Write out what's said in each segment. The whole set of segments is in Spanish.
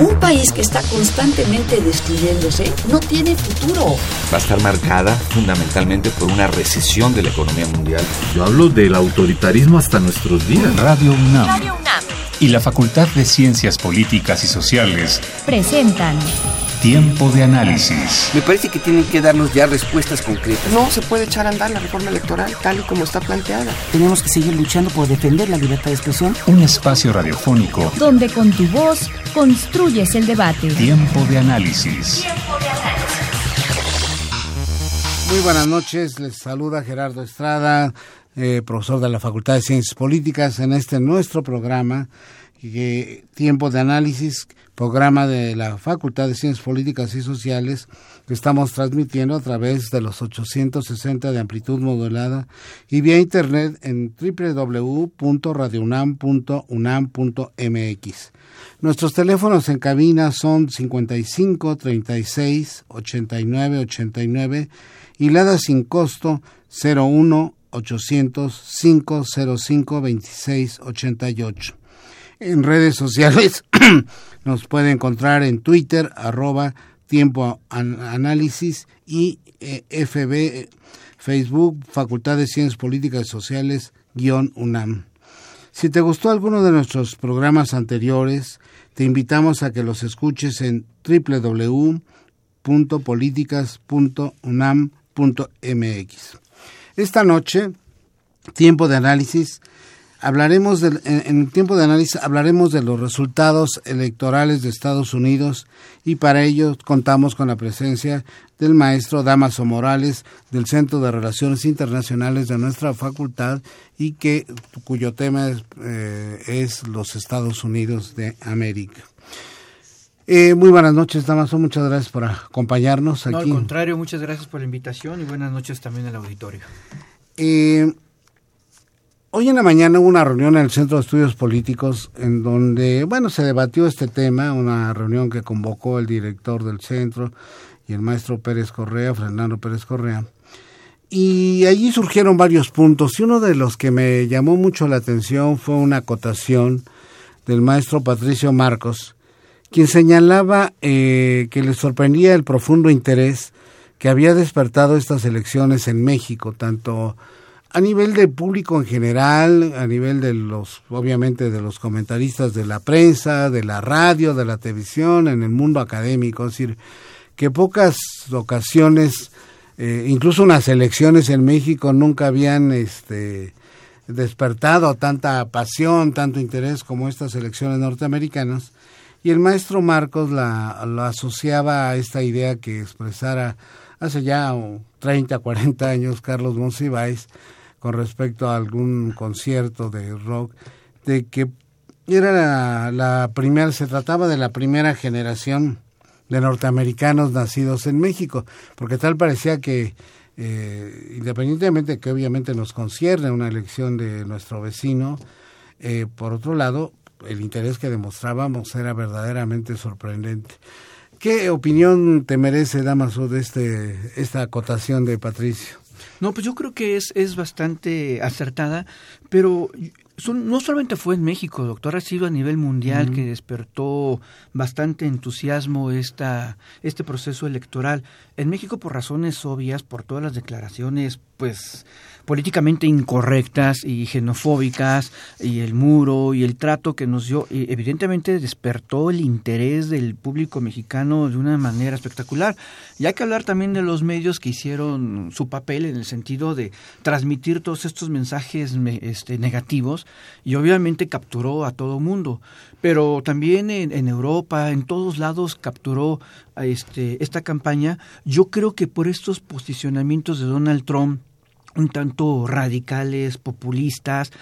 Un país que está constantemente destruyéndose no tiene futuro. Va a estar marcada fundamentalmente por una recesión de la economía mundial. Yo hablo del autoritarismo hasta nuestros días. Radio UNAM. Radio UNAM. Y la Facultad de Ciencias Políticas y Sociales presentan Tiempo de análisis. Me parece que tienen que darnos ya respuestas concretas. No se puede echar a andar la reforma electoral tal y como está planteada. Tenemos que seguir luchando por defender la libertad de expresión. Un espacio radiofónico donde con tu voz construyes el debate. Tiempo de análisis. Tiempo de análisis. Muy buenas noches, les saluda Gerardo Estrada, eh, profesor de la Facultad de Ciencias Políticas, en este nuestro programa, Tiempo de Análisis, programa de la Facultad de Ciencias Políticas y Sociales que estamos transmitiendo a través de los 860 de amplitud modulada y vía internet en www.radiounam.unam.mx. Nuestros teléfonos en cabina son 55 36 89 89 y Lada sin costo 01 800 505 26 88 en redes sociales. Nos puede encontrar en Twitter, arroba tiempo análisis y eh, FB, Facebook, Facultad de Ciencias Políticas y Sociales, guion UNAM. Si te gustó alguno de nuestros programas anteriores, te invitamos a que los escuches en www.políticas.unam.mx. Esta noche, tiempo de análisis, Hablaremos en, el tiempo de análisis hablaremos de los resultados electorales de Estados Unidos y para ello contamos con la presencia del maestro Damaso Morales del Centro de Relaciones Internacionales de nuestra facultad y que cuyo tema es, eh, los Estados Unidos de América. Eh, muy buenas noches, Damaso. Muchas gracias por acompañarnos aquí. No, al contrario, muchas gracias por la invitación y buenas noches también al auditorio. Eh, Hoy en la mañana hubo una reunión en el Centro de Estudios Políticos en donde, bueno, se debatió este tema, una reunión que convocó el director del centro y el maestro Pérez Correa, Fernando Pérez Correa. Y allí surgieron varios puntos y uno de los que me llamó mucho la atención fue una acotación del maestro Patricio Marcos, quien señalaba eh, que le sorprendía el profundo interés que había despertado estas elecciones en México, tanto a nivel del público en general, a nivel de los, obviamente, de los comentaristas de la prensa, de la radio, de la televisión, en el mundo académico, es decir, que pocas ocasiones, eh, incluso unas elecciones en México nunca habían este, despertado tanta pasión, tanto interés como estas elecciones norteamericanas. Y el maestro Marcos la, la asociaba a esta idea que expresara hace ya 30, 40 años Carlos Monsiváis, con respecto a algún concierto de rock, de que era la, primera, se trataba de la primera generación de norteamericanos nacidos en México, porque tal parecía que, eh, independientemente que obviamente nos concierne una elección de nuestro vecino, eh, por otro lado, el interés que demostrábamos era verdaderamente sorprendente. ¿Qué opinión te merece, Damaso, de este, esta acotación de Patricio? No, pues yo creo que es, es bastante acertada, pero no solamente fue en México, doctor, ha sido a nivel mundial que despertó bastante entusiasmo esta, este proceso electoral. En México, por razones obvias, por todas las declaraciones, pues políticamente incorrectas y xenofóbicas y el muro y el trato que nos dio, evidentemente despertó el interés del público mexicano de una manera espectacular. Y hay que hablar también de los medios que hicieron su papel en el sentido de transmitir todos estos mensajes este, negativos y obviamente capturó a todo mundo. Pero también en, en Europa, en todos lados capturó este, esta campaña. Yo creo que por estos posicionamientos de Donald Trump un tanto radicales, populistas,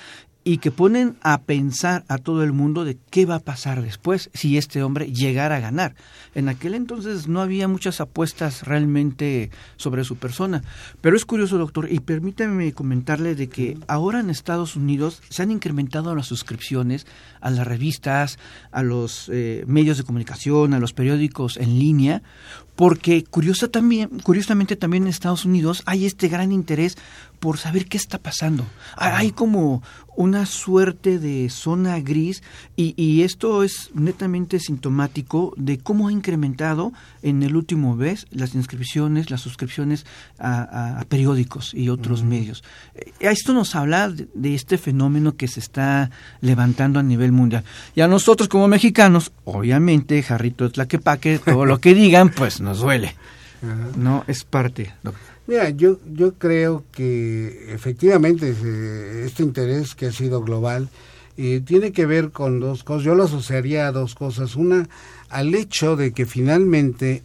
y que ponen a pensar a todo el mundo de qué va a pasar después si este hombre llegara a ganar. En aquel entonces no había muchas apuestas realmente sobre su persona. Pero es curioso, doctor, y permítame comentarle de que ahora en Estados Unidos se han incrementado las suscripciones a las revistas, a los eh, medios de comunicación, a los periódicos en línea, porque curiosa también, curiosamente también en Estados Unidos hay este gran interés por saber qué está pasando. Hay como un una suerte de zona gris y, y, esto es netamente sintomático de cómo ha incrementado en el último mes las inscripciones, las suscripciones a, periódicos y otros medios. Eh, esto nos habla de, este fenómeno que se está levantando a nivel mundial. Y a nosotros como mexicanos, obviamente, jarrito es la que paque, todo lo que digan, pues nos duele. No, es parte. Mira, yo, yo creo que efectivamente este interés que ha sido global eh, tiene que ver con dos cosas. Yo lo asociaría a dos cosas. Una, al hecho de que finalmente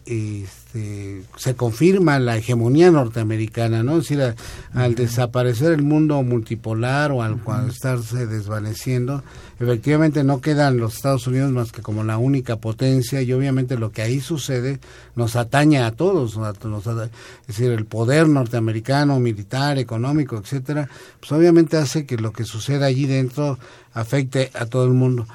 este, se confirma la hegemonía norteamericana, ¿no? Es decir, al desaparecer el mundo multipolar o al, estarse desvaneciendo, efectivamente no quedan los Estados Unidos más que como la única potencia y obviamente lo que ahí sucede nos atañe a todos, es decir, el poder norteamericano, militar, económico, etcétera, pues obviamente hace que lo que suceda allí dentro afecte a todo el mundo.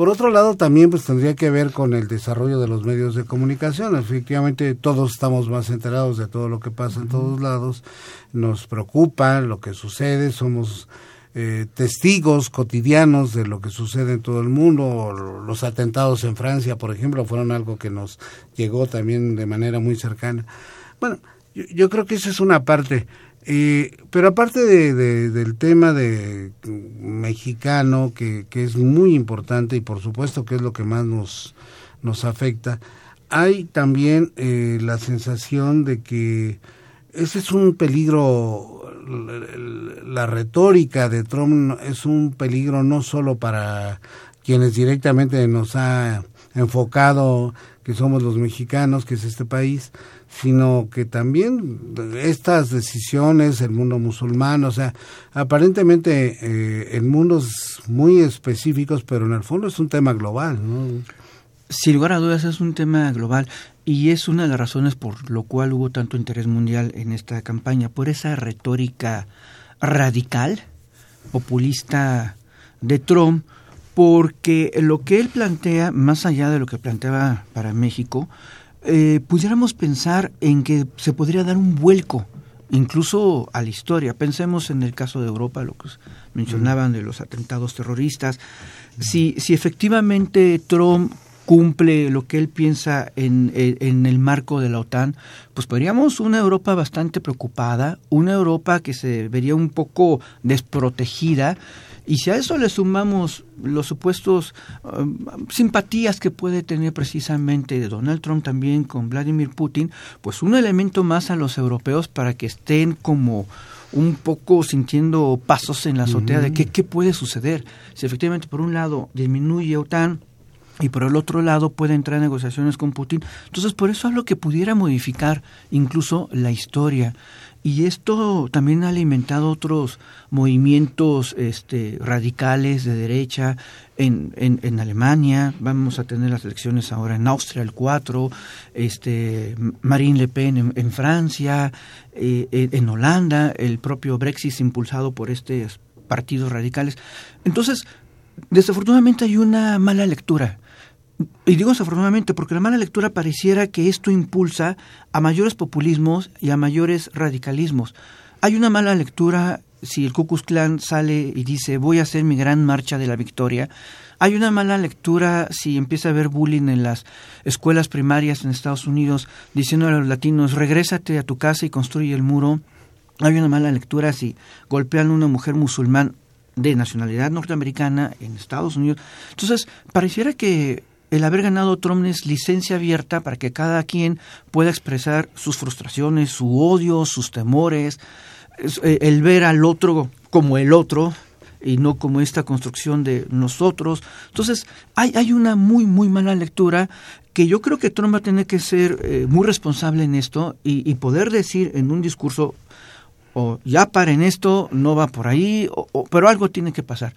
Por otro lado, también pues tendría que ver con el desarrollo de los medios de comunicación. Efectivamente, todos estamos más enterados de todo lo que pasa en todos lados. Nos preocupa lo que sucede, somos eh, testigos cotidianos de lo que sucede en todo el mundo. Los atentados en Francia, por ejemplo, fueron algo que nos llegó también de manera muy cercana. Bueno, yo creo que esa es una parte. Eh, pero aparte de, del tema de mexicano, que, es muy importante y por supuesto que es lo que más nos, nos afecta, hay también eh, la sensación de que ese es un peligro, la, retórica de Trump es un peligro no solo para quienes directamente nos ha enfocado, que somos los mexicanos, que es este país, sino que también estas decisiones, el mundo musulmán, o sea, aparentemente eh, en mundos muy específicos, pero en el fondo es un tema global. ¿no? Sin lugar a dudas es un tema global y es una de las razones por lo cual hubo tanto interés mundial en esta campaña, por esa retórica radical, populista de Trump, porque lo que él plantea, más allá de lo que planteaba para México, eh, pudiéramos pensar en que se podría dar un vuelco incluso a la historia. Pensemos en el caso de Europa, lo que mencionaban de los atentados terroristas. Si, si efectivamente Trump cumple lo que él piensa en, en, el marco de la OTAN, pues podríamos una Europa bastante preocupada, una Europa que se vería un poco desprotegida y si a eso le sumamos los supuestos um, simpatías que puede tener precisamente Donald Trump también con Vladimir Putin, pues un elemento más a los europeos para que estén como un poco sintiendo pasos en la azotea de qué, qué puede suceder. Si efectivamente por un lado disminuye OTAN, y por el otro lado puede entrar en negociaciones con Putin. Entonces, por eso hablo que pudiera modificar incluso la historia. Y esto también ha alimentado otros movimientos este, radicales de derecha en, en, Alemania. Vamos a tener las elecciones ahora en Austria el 4, este, Marine Le Pen en, Francia, eh, en Holanda, el propio Brexit impulsado por estos partidos radicales. Entonces, desafortunadamente hay una mala lectura y digo desafortunadamente porque la mala lectura pareciera que esto impulsa a mayores populismos y a mayores radicalismos. Hay una mala lectura si el Ku Klux Klan sale y dice voy a hacer mi gran marcha de la victoria. Hay una mala lectura si empieza a haber bullying en las escuelas primarias en Estados Unidos diciendo a los latinos regrésate a tu casa y construye el muro. Hay una mala lectura si golpean a una mujer musulmán de nacionalidad norteamericana en Estados Unidos. Entonces, pareciera que el haber ganado Trump es licencia abierta para que cada quien pueda expresar sus frustraciones, su odio, sus temores, eh, el ver al otro como el otro y no como esta construcción de nosotros. Entonces, hay, hay una muy, muy mala lectura que yo creo que Trump va a tener que ser eh, muy responsable en esto y, poder decir en un discurso o ya paren esto, no va por ahí, pero algo tiene que pasar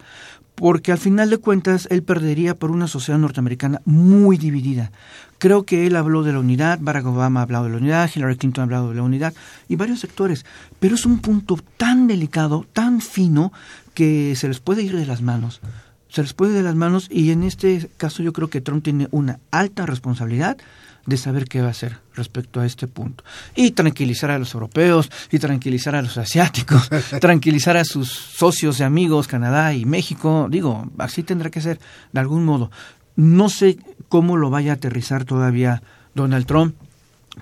porque al final de cuentas él perdería por una sociedad norteamericana muy dividida. Creo que él habló de la unidad, Barack Obama ha hablado de la unidad, Hillary Clinton ha hablado de la unidad y varios sectores, pero es un punto tan delicado, tan fino, que se les puede ir de las manos. se les puede de las manos y en este caso yo creo que Trump tiene una alta responsabilidad de saber qué va a hacer respecto a este punto. Y tranquilizar a los europeos, y tranquilizar a los asiáticos, tranquilizar a sus socios y amigos, Canadá y México. Digo, así tendrá que ser de algún modo. No sé cómo lo vaya a aterrizar todavía Donald Trump,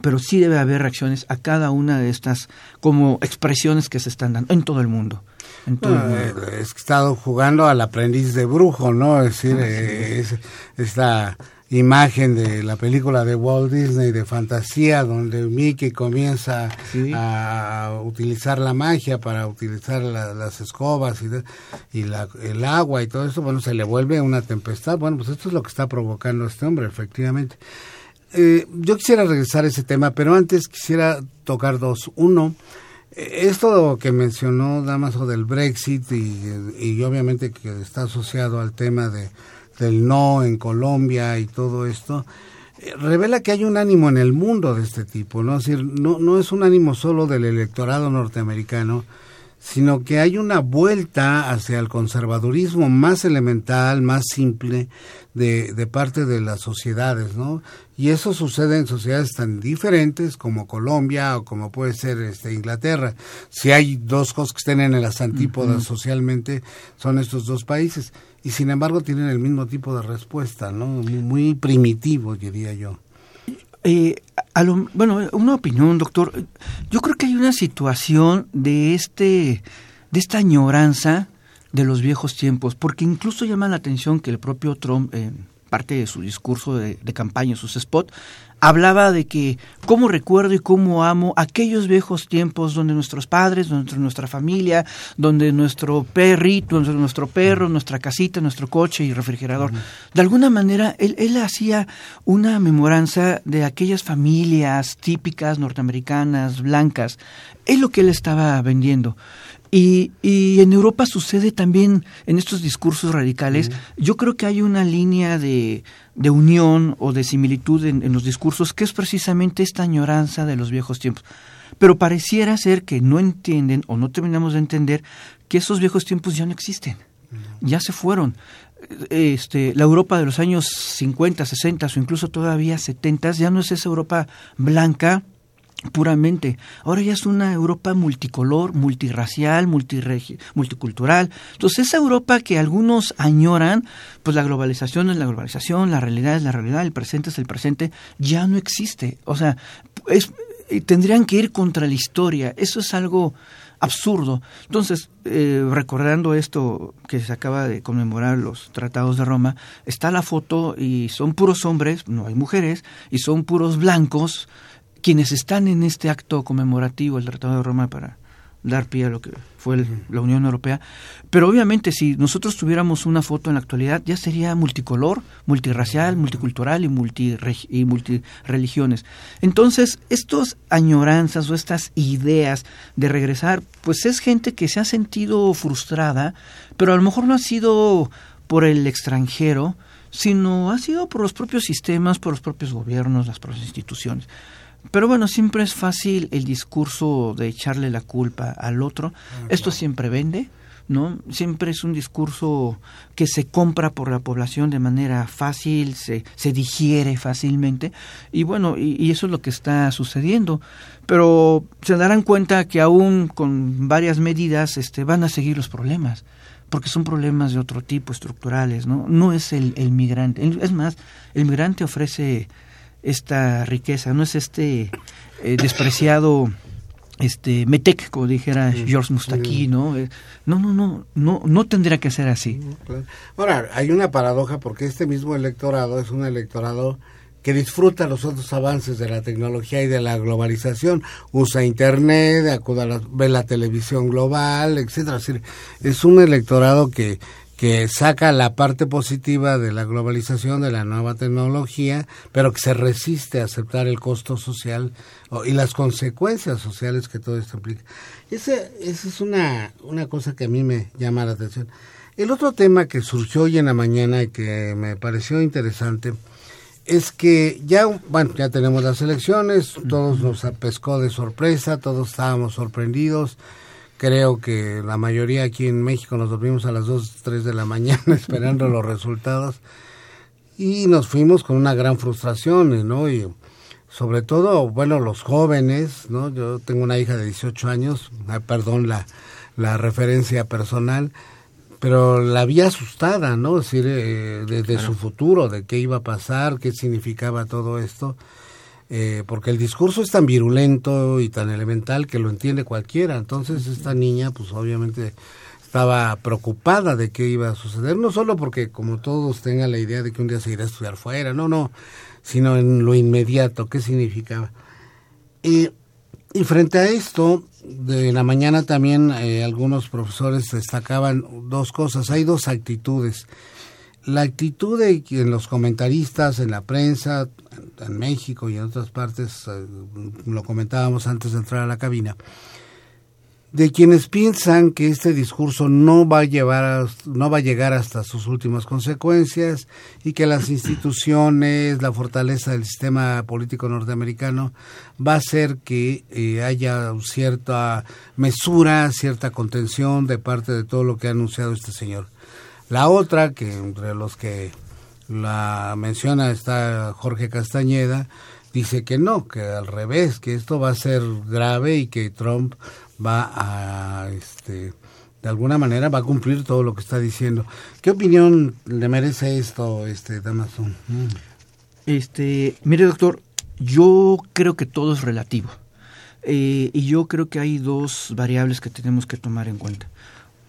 pero sí debe haber reacciones a cada una de estas como expresiones que se están dando en todo el mundo. El mundo. He estado jugando al aprendiz de brujo, ¿no? Es decir, eh, es- esta imagen de la película de Walt Disney de fantasía donde Mickey comienza Sí. a utilizar la magia para utilizar la- las escobas y, la- el agua y todo eso, bueno, se le vuelve una tempestad. Bueno, pues esto es lo que está provocando este hombre, efectivamente. Eh, yo quisiera regresar a ese tema, pero antes quisiera tocar dos. Uno, eh, esto que mencionó Damaso del Brexit y, y obviamente que está asociado al tema de, del no en Colombia y todo esto, eh, revela que hay un ánimo en el mundo de este tipo, ¿no? Es decir, no, no es un ánimo solo del electorado norteamericano, sino que hay una vuelta hacia el conservadurismo más elemental, más simple de, de parte de las sociedades, ¿no? Y eso sucede en sociedades tan diferentes como Colombia o como puede ser este, Inglaterra. Si hay dos cosas que estén en las antípodas socialmente, son estos dos países. Y sin embargo tienen el mismo tipo de respuesta, ¿no? Muy, primitivo, diría yo. Eh, a lo- bueno, una opinión, doctor. Yo creo que hay una situación de este, de esta añoranza de los viejos tiempos, porque incluso llama la atención que el propio Trump, en parte de su discurso de, de campaña, sus spots, hablaba de que cómo recuerdo y cómo amo aquellos viejos tiempos donde nuestros padres, donde nuestra familia, donde nuestro perrito, donde nuestro perro, nuestra casita, nuestro coche y refrigerador. De alguna manera, él, él hacía una memoranza de aquellas familias típicas norteamericanas, blancas. Es lo que él estaba vendiendo. Y, y en Europa sucede también en estos discursos radicales. Yo creo que hay una línea de, de unión o de similitud en, en los discursos que es precisamente esta añoranza de los viejos tiempos. Pero pareciera ser que no entienden o no terminamos de entender que esos viejos tiempos ya no existen. Ya se fueron. Este, la Europa de los años 50, 60 o incluso todavía 70 ya no es esa Europa blanca, puramente. Ahora ya es una Europa multicolor, multirracial, multicultural. Entonces esa Europa que algunos añoran, pues la globalización es la globalización, la realidad es la realidad, el presente es el presente, ya no existe. O sea, es, tendrían que ir contra la historia. Eso es algo absurdo. Entonces, eh, recordando esto que se acaba de conmemorar los tratados de Roma, está la foto y son puros hombres, no hay mujeres, y son puros blancos quienes están en este acto conmemorativo del Tratado de Roma para dar pie a lo que fue el- la Unión Europea. Pero obviamente si nosotros tuviéramos una foto en la actualidad ya sería multicolor, multirracial, multicultural y, multirre- y multireligiones. Entonces, estos añoranzas o estas ideas de regresar, pues es gente que se ha sentido frustrada, pero a lo mejor no ha sido por el extranjero, sino ha sido por los propios sistemas, por los propios gobiernos, las propias instituciones. Pero bueno, siempre es fácil el discurso de echarle la culpa al otro. Esto siempre vende, ¿no? Siempre es un discurso que se compra por la población de manera fácil, se, se digiere fácilmente. Y bueno, y, y eso es lo que está sucediendo. Pero se darán cuenta que aún con varias medidas este, van a seguir los problemas porque son problemas de otro tipo, estructurales, ¿no? No es el, el migrante. Es más, el migrante ofrece esta riqueza, no es este eh, despreciado este Metec, como dijera George Mustaki, ¿no? Eh, No, no, no, no, no tendría que ser así. Claro. Ahora, hay una paradoja porque este mismo electorado es un electorado que disfruta los otros avances de la tecnología y de la globalización, usa internet, acude a la, ve la televisión global, etcétera. Es decir, es un electorado que que saca la parte positiva de la globalización, de la nueva tecnología, pero que se resiste a aceptar el costo social y las consecuencias sociales que todo esto implica. Esa, esa es una, una cosa que a mí me llama la atención. El otro tema que surgió hoy en la mañana y que me pareció interesante es que ya, bueno, ya tenemos las elecciones, todos nos pescó de sorpresa, todos estábamos sorprendidos. Creo que la mayoría aquí en México nos dormimos a las 2, 3 de la mañana esperando los resultados y nos fuimos con una gran frustración, ¿no? Y sobre todo, bueno, los jóvenes, ¿no? Yo tengo una hija de 18 años, ah, perdón la, la referencia personal, pero la vi asustada, ¿no? Es decir, eh, de, su futuro, de qué iba a pasar, qué significaba todo esto, eh, porque el discurso es tan virulento y tan elemental que lo entiende cualquiera. Entonces esta niña, pues obviamente estaba preocupada de qué iba a suceder, no solo porque como todos tengan la idea de que un día se irá a estudiar fuera, no, no, sino en lo inmediato, qué significaba. Y, y frente a esto, de la mañana también eh, algunos profesores destacaban dos cosas, hay dos actitudes. La actitud de los comentaristas, en la prensa, en México y en otras partes, eh, lo comentábamos antes de entrar a la cabina, de quienes piensan que este discurso no va a llevar no va a llegar hasta sus últimas consecuencias y que las instituciones, la fortaleza del sistema político norteamericano va a hacer que eh, haya cierta mesura, cierta contención de parte de todo lo que ha anunciado este señor. La otra, que entre los que la menciona está Jorge Castañeda, dice que no, que al revés, que esto va a ser grave y que Trump va a, este, de alguna manera va a cumplir todo lo que está diciendo. ¿Qué opinión le merece esto, este Damaso? Mm. Este, mire doctor, yo creo que todo es relativo. Eh, y yo creo que hay dos variables que tenemos que tomar en cuenta.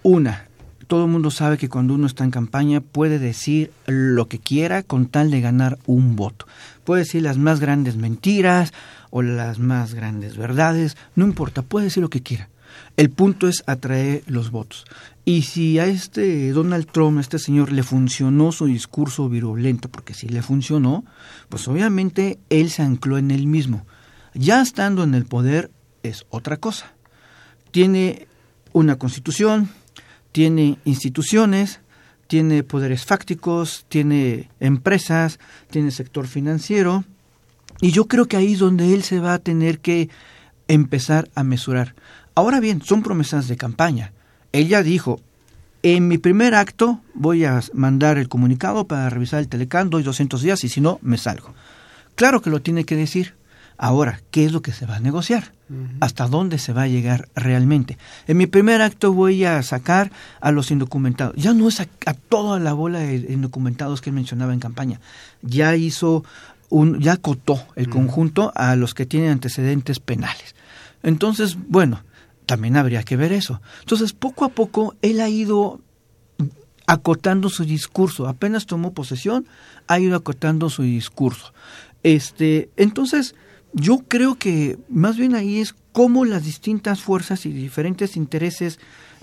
Una, todo el mundo sabe que cuando uno está en campaña puede decir lo que quiera con tal de ganar un voto. Puede decir las más grandes mentiras o las más grandes verdades, no importa, puede decir lo que quiera. El punto es atraer los votos. Y si a este Donald Trump, a este señor, le funcionó su discurso virulento, porque si le funcionó, pues obviamente él se ancló en él mismo. Ya estando en el poder es otra cosa. Tiene una constitución, tiene instituciones, tiene poderes fácticos, tiene empresas, tiene sector financiero, y yo creo que ahí es donde él se va a tener que empezar a mesurar. Ahora bien, son promesas de campaña. Ella dijo, en mi primer acto voy a mandar el comunicado para revisar el telecán, doy 200 días y si no, me salgo. Claro que lo tiene que decir, Ahora, ¿qué es lo que se va a negociar? ¿Hasta dónde se va a llegar realmente? En mi primer acto voy a sacar a los indocumentados. Ya no es a, toda la bola de indocumentados que él mencionaba en campaña. Ya hizo un, ya acotó el conjunto a los que tienen antecedentes penales. Entonces, bueno, también habría que ver eso. Entonces, poco a poco, él ha ido acotando su discurso. Apenas tomó posesión, ha ido acotando su discurso. Este, entonces, yo creo que más bien ahí es cómo las distintas fuerzas y diferentes intereses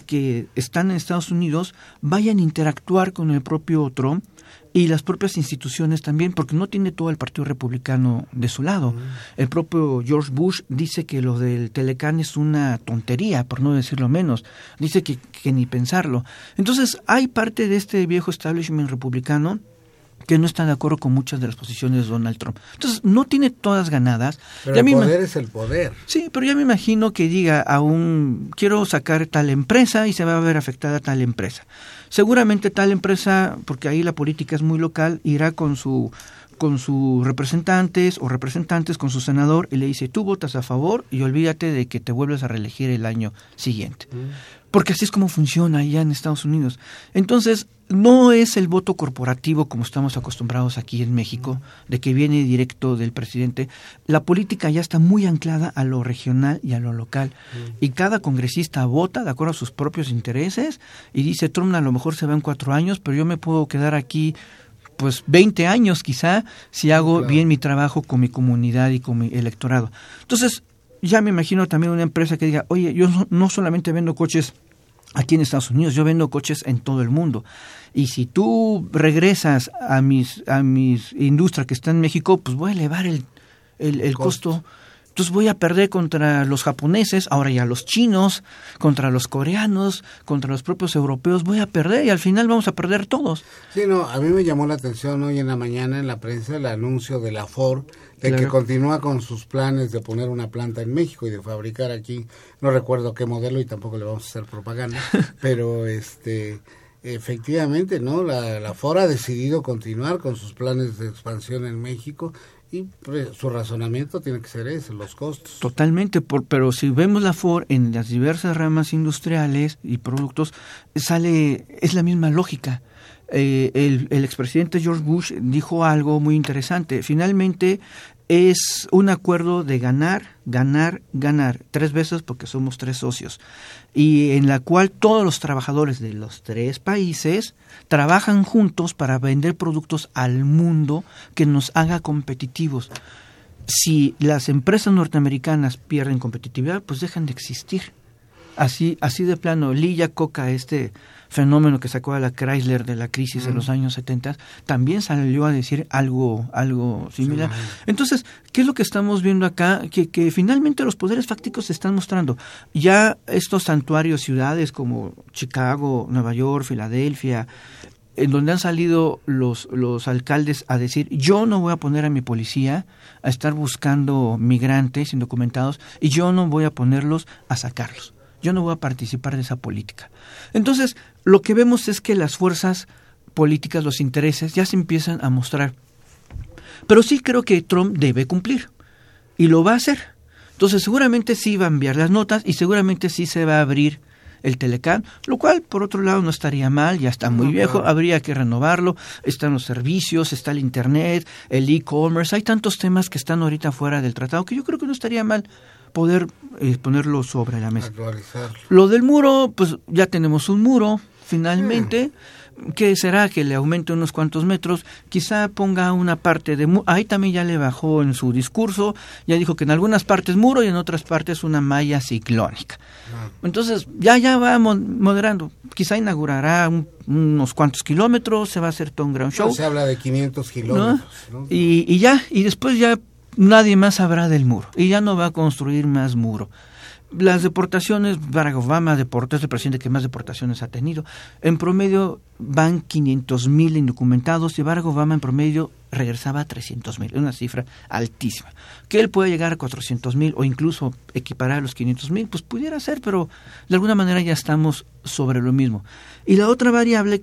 que están en Estados Unidos vayan a interactuar con el propio Trump y las propias instituciones también, porque no tiene todo el Partido Republicano de su lado. El propio George Bush dice que lo del Telecán es una tontería, por no decirlo menos. Dice que, que ni pensarlo. Entonces, hay parte de este viejo establishment republicano que no está de acuerdo con muchas de las posiciones de Donald Trump. Entonces, no tiene todas ganadas. Pero el poder es el poder. Sí, pero ya me imagino que diga a un, quiero sacar tal empresa y se va a ver afectada tal empresa. Seguramente tal empresa, porque ahí la política es muy local, irá con su con sus representantes o representantes con su senador y le dice, tú votas a favor y olvídate de que te vuelves a reelegir el año siguiente. Mm. Porque así es como funciona allá en Estados Unidos. Entonces, no es el voto corporativo como estamos acostumbrados aquí en México, de que viene directo del presidente. La política ya está muy anclada a lo regional y a lo local. Y cada congresista vota de acuerdo a sus propios intereses y dice, Trump a lo mejor se va en cuatro años, pero yo me puedo quedar aquí pues 20 años quizá si hago bien mi trabajo con mi comunidad y con mi electorado. Entonces, ya me imagino también una empresa que diga, oye, yo no solamente vendo coches aquí en Estados Unidos, yo vendo coches en todo el mundo. Y si tú regresas a mis, a mis industria que está en México, pues voy a elevar el, el, costo. Entonces voy a perder contra los japoneses, ahora ya los chinos, contra los coreanos, contra los propios europeos, voy a perder y al final vamos a perder todos. Sí, no, a mí me llamó la atención hoy en la mañana en la prensa el anuncio de la Ford de que continúa con sus planes de poner una planta en México y de fabricar aquí, no recuerdo qué modelo y tampoco le vamos a hacer propaganda, pero este efectivamente, ¿no? La, la Ford ha decidido continuar con sus planes de expansión en México y pues, su razonamiento tiene que ser ese, los costos. Totalmente, por, pero si vemos la Ford en las diversas ramas industriales y productos, sale, es la misma lógica. Eh, el, el expresidente George Bush dijo algo muy interesante. Finalmente, es un acuerdo de ganar, ganar, ganar, tres veces porque somos tres socios, y en la cual todos los trabajadores de los tres países trabajan juntos para vender productos al mundo que nos haga competitivos. Si las empresas norteamericanas pierden competitividad, pues dejan de existir. Así, así de plano, Lilla Coca, este fenómeno que sacó a la Chrysler de la crisis de los años 70, también salió a decir algo, algo similar. Entonces, ¿qué es lo que estamos viendo acá? Que, que finalmente los poderes fácticos se están mostrando. Ya estos santuarios, ciudades como Chicago, Nueva York, Filadelfia, en donde han salido los, los alcaldes a decir, yo no voy a poner a mi policía a estar buscando migrantes indocumentados y yo no voy a ponerlos a sacarlos. Yo no voy a participar de esa política. Entonces, lo que vemos es que las fuerzas políticas, los intereses, ya se empiezan a mostrar. Pero sí creo que Trump debe cumplir. Y lo va a hacer. Entonces, seguramente sí va a enviar las notas y seguramente sí se va a abrir el Telecán, lo cual por otro lado no estaría mal, ya está muy viejo, habría que renovarlo, están los servicios, está el Internet, el e-commerce, hay tantos temas que están ahorita fuera del tratado que yo creo que no estaría mal poder eh, ponerlo sobre la mesa. Lo del muro, pues ya tenemos un muro, finalmente. ¿Qué será? Que le aumente unos cuantos metros, quizá ponga una parte de muro. Ahí también ya le bajó en su discurso, ya dijo que en algunas partes muro y en otras partes una malla ciclónica. Ah. Entonces, ya, ya va moderando. Quizá inaugurará unos cuantos kilómetros, se va a hacer todo un gran show. se habla de 500 kilómetros. Y, y ya, y después ya nadie más sabrá del muro y ya no va a construir más muro. Las deportaciones, Barack Obama deportó, es el presidente que más deportaciones ha tenido. En promedio van 500 mil indocumentados y Barack Obama en promedio regresaba a 300 mil, una cifra altísima. Que él puede llegar a 400 mil o incluso equiparar a los 500 mil, pues pudiera ser, pero de alguna manera ya estamos sobre lo mismo. Y la otra variable,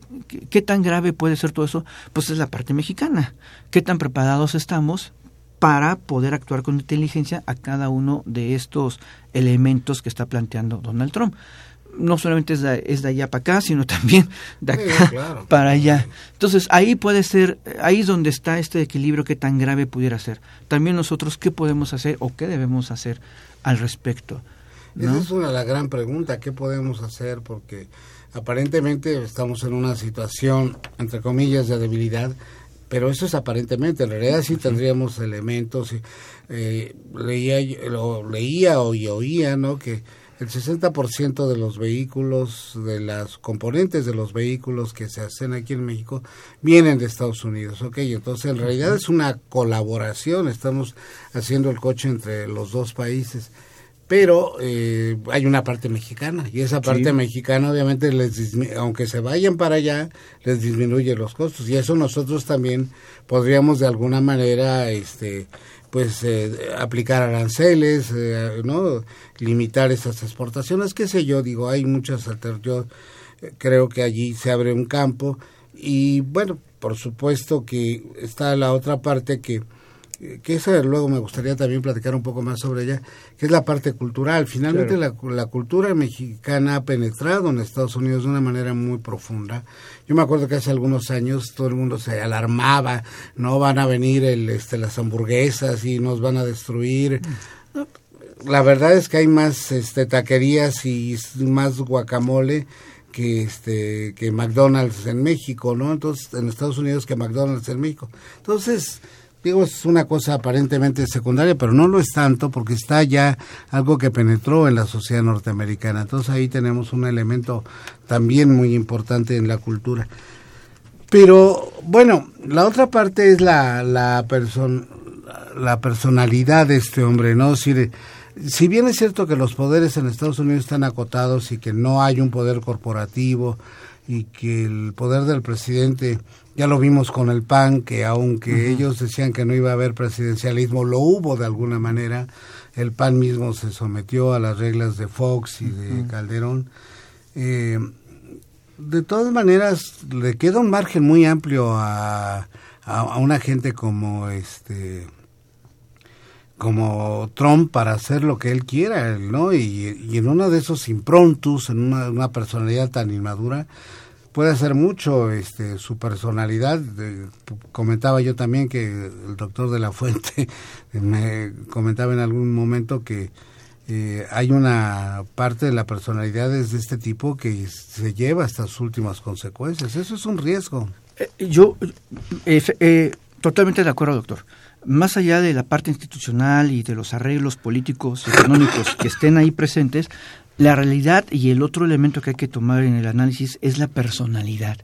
¿qué tan grave puede ser todo eso? Pues es la parte mexicana. ¿Qué tan preparados estamos para poder actuar con inteligencia a cada uno de estos elementos que está planteando Donald Trump. No solamente es de, es de allá para acá, sino también de acá para allá. Entonces ahí puede ser, ahí es donde está este equilibrio que tan grave pudiera ser. También nosotros qué podemos hacer o qué debemos hacer al respecto. Esa es una la gran pregunta, ¿qué podemos hacer? Porque aparentemente estamos en una situación, entre comillas, de debilidad, pero eso es aparentemente, en realidad sí tendríamos elementos, eh, leía, lo leía o oía, ¿no? Que el 60% de los vehículos, de las componentes de los vehículos que se hacen aquí en México, vienen de Estados Unidos, ¿ok? Entonces, en realidad es una colaboración, estamos haciendo el coche entre los dos países pero eh, hay una parte mexicana y esa parte mexicana obviamente les aunque se vayan para allá les disminuye los costos. Y eso nosotros también podríamos de alguna manera este pues eh, aplicar aranceles eh, no limitar esas exportaciones qué sé yo digo hay muchas yo creo que allí se abre un campo. Y bueno por supuesto que está la otra parte que que esa luego me gustaría también platicar un poco más sobre ella, que es la parte cultural. Finalmente la, la, cultura mexicana ha penetrado en Estados Unidos de una manera muy profunda. Yo me acuerdo que hace algunos años todo el mundo se alarmaba, no van a venir el, este, las hamburguesas y nos van a destruir. La verdad es que hay más este, taquerías y más guacamole que este que McDonald's en México, ¿no? Entonces en Estados Unidos que McDonald's en México. Entonces, digo, es una cosa aparentemente secundaria, pero no lo es tanto porque está ya algo que penetró en la sociedad norteamericana. Entonces ahí tenemos un elemento también muy importante en la cultura. Pero bueno, la otra parte es la, la, la personalidad de este hombre, ¿no? Si, si bien es cierto que los poderes en Estados Unidos están acotados y que no hay un poder corporativo y que el poder del presidente, ya lo vimos con el PAN, que aunque ellos decían que no iba a haber presidencialismo, lo hubo de alguna manera, el PAN mismo se sometió a las reglas de Fox y de Calderón. Eh, de todas maneras, le queda un margen muy amplio a, a, una gente como este como Trump para hacer lo que él quiera, ¿no? Y, en uno de esos improntus, en una, personalidad tan inmadura, puede hacer mucho este, su personalidad. comentaba yo también que el doctor de la Fuente me comentaba en algún momento que eh, hay una parte de la personalidad de este tipo que se lleva hasta sus últimas consecuencias. Eso es un riesgo. Eh, yo, eh, totalmente de acuerdo, doctor. Más allá de la parte institucional y de los arreglos políticos, económicos que estén ahí presentes, la realidad y el otro elemento que hay que tomar en el análisis es la personalidad.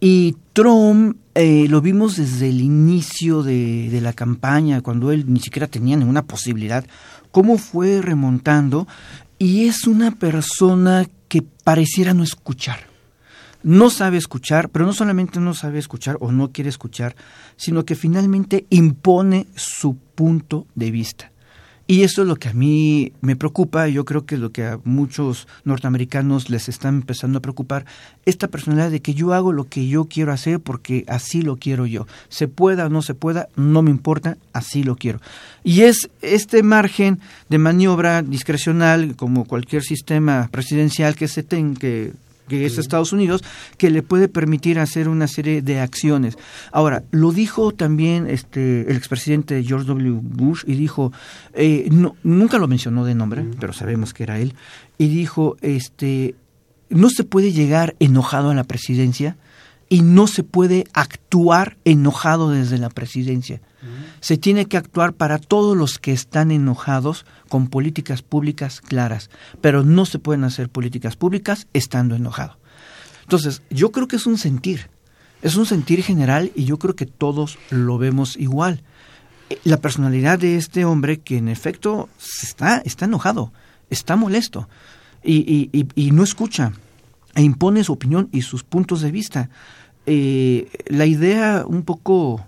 Y Trump lo vimos desde el inicio de, de, la campaña, cuando él ni siquiera tenía ninguna posibilidad, cómo fue remontando y es una persona que pareciera no escuchar. No sabe escuchar, pero no solamente no sabe escuchar o no quiere escuchar, sino que finalmente impone su punto de vista. Y eso es lo que a mí me preocupa, yo creo que es lo que a muchos norteamericanos les está empezando a preocupar, esta personalidad de que yo hago lo que yo quiero hacer porque así lo quiero yo. Se pueda o no se pueda, no me importa, así lo quiero. Y es este margen de maniobra discrecional, como cualquier sistema presidencial que se tenga, que que es Estados Unidos, que le puede permitir hacer una serie de acciones. Ahora, lo dijo también este el expresidente George W. Bush y dijo, eh, no, nunca lo mencionó de nombre, pero sabemos que era él, y dijo, este, no se puede llegar enojado a la presidencia y no se puede actuar enojado desde la presidencia. Se tiene que actuar para todos los que están enojados con políticas públicas claras, pero no se pueden hacer políticas públicas estando enojado. Entonces, yo creo que es un sentir, es un sentir general y yo creo que todos lo vemos igual. La personalidad de este hombre que en efecto está, está enojado, está molesto y, y no escucha e impone su opinión y sus puntos de vista. Eh, la idea un poco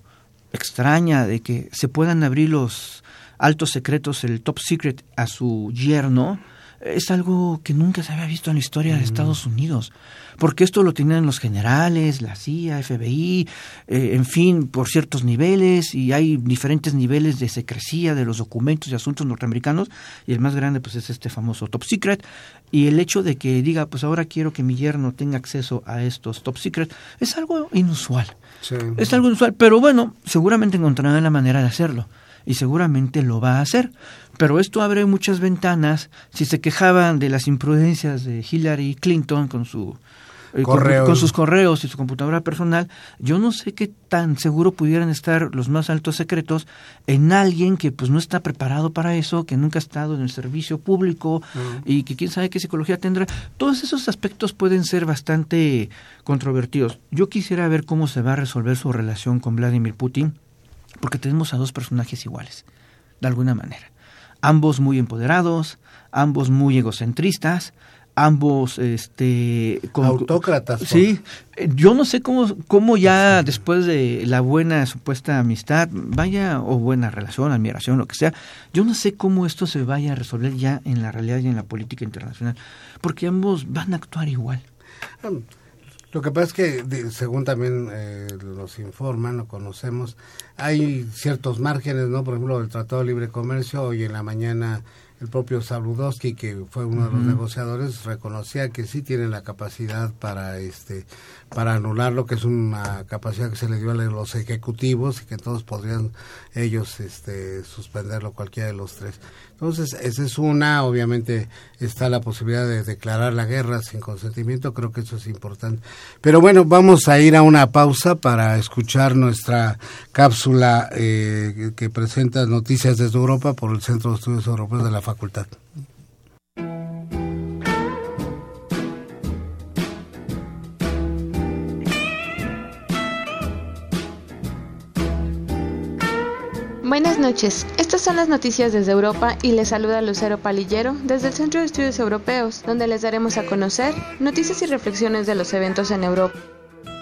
extraña de que se puedan abrir los altos secretos, el top secret a su yerno, es algo que nunca se había visto en la historia de Estados Unidos, porque esto lo tienen los generales, la CIA, FBI, eh, en fin, por ciertos niveles, y hay diferentes niveles de secrecía de los documentos y asuntos norteamericanos, y el más grande pues es este famoso top secret, y el hecho de que diga, pues ahora quiero que mi yerno tenga acceso a estos top secret, es algo inusual. Es algo inusual, pero bueno, seguramente encontrarán la manera de hacerlo y seguramente lo va a hacer. Pero esto abre muchas ventanas. Si se quejaban de las imprudencias de Hillary Clinton con su eh, con, sus correos y su computadora personal, yo no sé qué tan seguro pudieran estar los más altos secretos en alguien que pues no está preparado para eso, que nunca ha estado en el servicio público y que quién sabe qué psicología tendrá. Todos esos aspectos pueden ser bastante controvertidos. Yo quisiera ver cómo se va a resolver su relación con Vladimir Putin porque tenemos a dos personajes iguales, de alguna manera. Ambos muy empoderados, ambos muy egocentristas, ambos este autócratas sí yo no sé cómo cómo ya después de la buena supuesta amistad vaya o buena relación admiración lo que sea yo no sé cómo esto se vaya a resolver ya en la realidad y en la política internacional porque ambos van a actuar igual lo que pasa es que, según también eh, nos informan o conocemos, hay ciertos márgenes, ¿no? Por ejemplo, el Tratado de Libre Comercio, hoy en la mañana el propio Saludowski, que fue uno de los negociadores, reconocía que sí tienen la capacidad para este para anularlo, que es una capacidad que se le dio a los ejecutivos y que todos podrían ellos este suspenderlo cualquiera de los tres. Entonces, esa es una, obviamente está la posibilidad de declarar la guerra sin consentimiento, creo que eso es importante. Pero bueno, vamos a ir a una pausa para escuchar nuestra cápsula eh, que presenta noticias desde Europa por el Centro de Estudios Europeos de la Facultad. Buenas noches, estas son las noticias desde Europa y les saluda Lucero Palillero desde el Centro de Estudios Europeos, donde les daremos a conocer noticias y reflexiones de los eventos en Europa.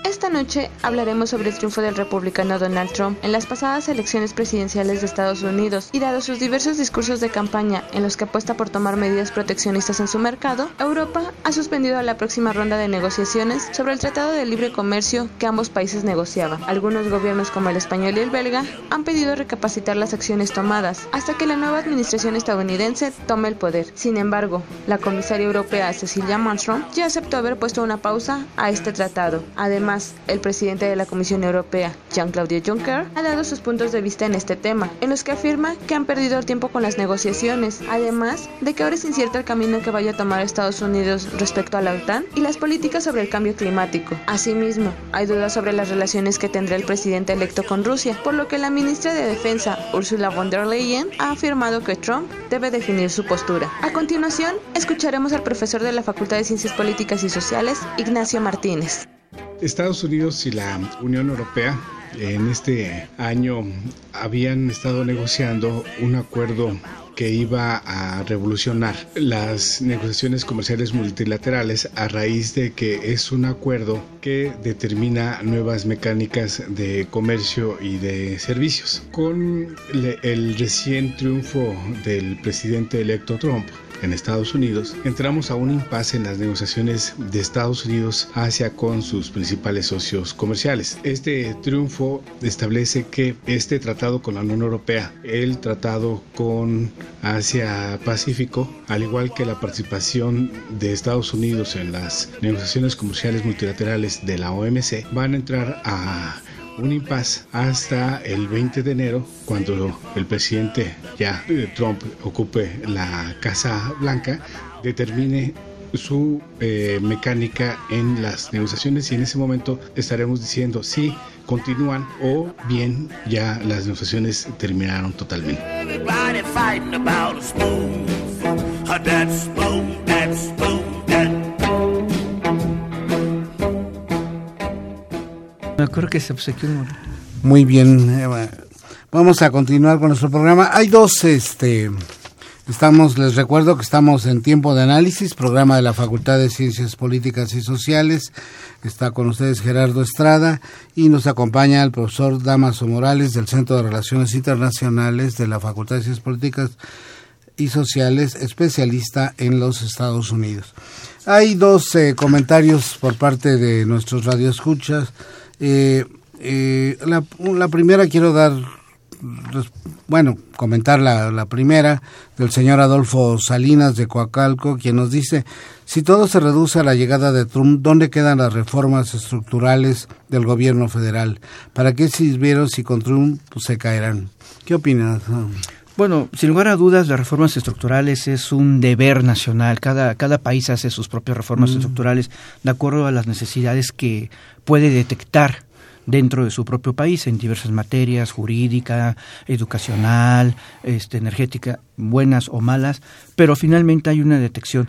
Esta noche hablaremos sobre el triunfo del republicano Donald Trump en las pasadas elecciones presidenciales de Estados Unidos y dado sus diversos discursos de campaña en los que apuesta por tomar medidas proteccionistas en su mercado, Europa ha suspendido la próxima ronda de negociaciones sobre el Tratado de Libre Comercio que ambos países negociaban. Algunos gobiernos como el español y el belga han pedido recapacitar las acciones tomadas hasta que la nueva administración estadounidense tome el poder. Sin embargo, la comisaria europea Cecilia Malmström ya aceptó haber puesto una pausa a este tratado. Además, el presidente de la Comisión Europea, Jean-Claude Juncker, ha dado sus puntos de vista en este tema, en los que afirma que han perdido el tiempo con las negociaciones, además de que ahora es incierto el camino que vaya a tomar Estados Unidos respecto a la OTAN y las políticas sobre el cambio climático. Asimismo, hay dudas sobre las relaciones que tendrá el presidente electo con Rusia, por lo que la ministra de Defensa, Ursula von der Leyen, ha afirmado que Trump debe definir su postura. A continuación, escucharemos al profesor de la Facultad de Ciencias Políticas y Sociales, Ignacio Martínez. Estados Unidos y la Unión Europea en este año habían estado negociando un acuerdo que iba a revolucionar las negociaciones comerciales multilaterales a raíz de que es un acuerdo que determina nuevas mecánicas de comercio y de servicios. Con el recién triunfo del presidente electo Trump, en Estados Unidos, entramos a un impasse en las negociaciones de Estados Unidos hacia con sus principales socios comerciales. Este triunfo establece que este tratado con la Unión Europea, el tratado con Asia Pacífico, al igual que la participación de Estados Unidos en las negociaciones comerciales multilaterales de la OMC, van a entrar a un impasse hasta el 20 de enero, cuando el presidente ya Trump ocupe la Casa Blanca, determine su eh, mecánica en las negociaciones y en ese momento estaremos diciendo si continúan o bien ya las negociaciones terminaron totalmente. Me acuerdo que se obsequió Muy bien. Vamos a continuar con nuestro programa. Hay dos, este, estamos, les recuerdo que estamos en tiempo de análisis, programa de la Facultad de Ciencias Políticas y Sociales. Está con ustedes Gerardo Estrada y nos acompaña el profesor Damaso Morales del Centro de Relaciones Internacionales de la Facultad de Ciencias Políticas y Sociales, especialista en los Estados Unidos. Hay dos eh, comentarios por parte de nuestros radioescuchas. Eh, eh, la, la, primera quiero dar, bueno, comentar la, la, primera del señor Adolfo Salinas de Coacalco, quien nos dice, si todo se reduce a la llegada de Trump, ¿dónde quedan las reformas estructurales del gobierno federal? ¿Para qué sirvieron si con Trump pues, se caerán? ¿Qué opinas? Bueno, sin lugar a dudas, las reformas estructurales es un deber nacional. Cada, cada país hace sus propias reformas mm. estructurales de acuerdo a las necesidades que puede detectar dentro de su propio país en diversas materias, jurídica, educacional, este, energética, buenas o malas, pero finalmente hay una detección.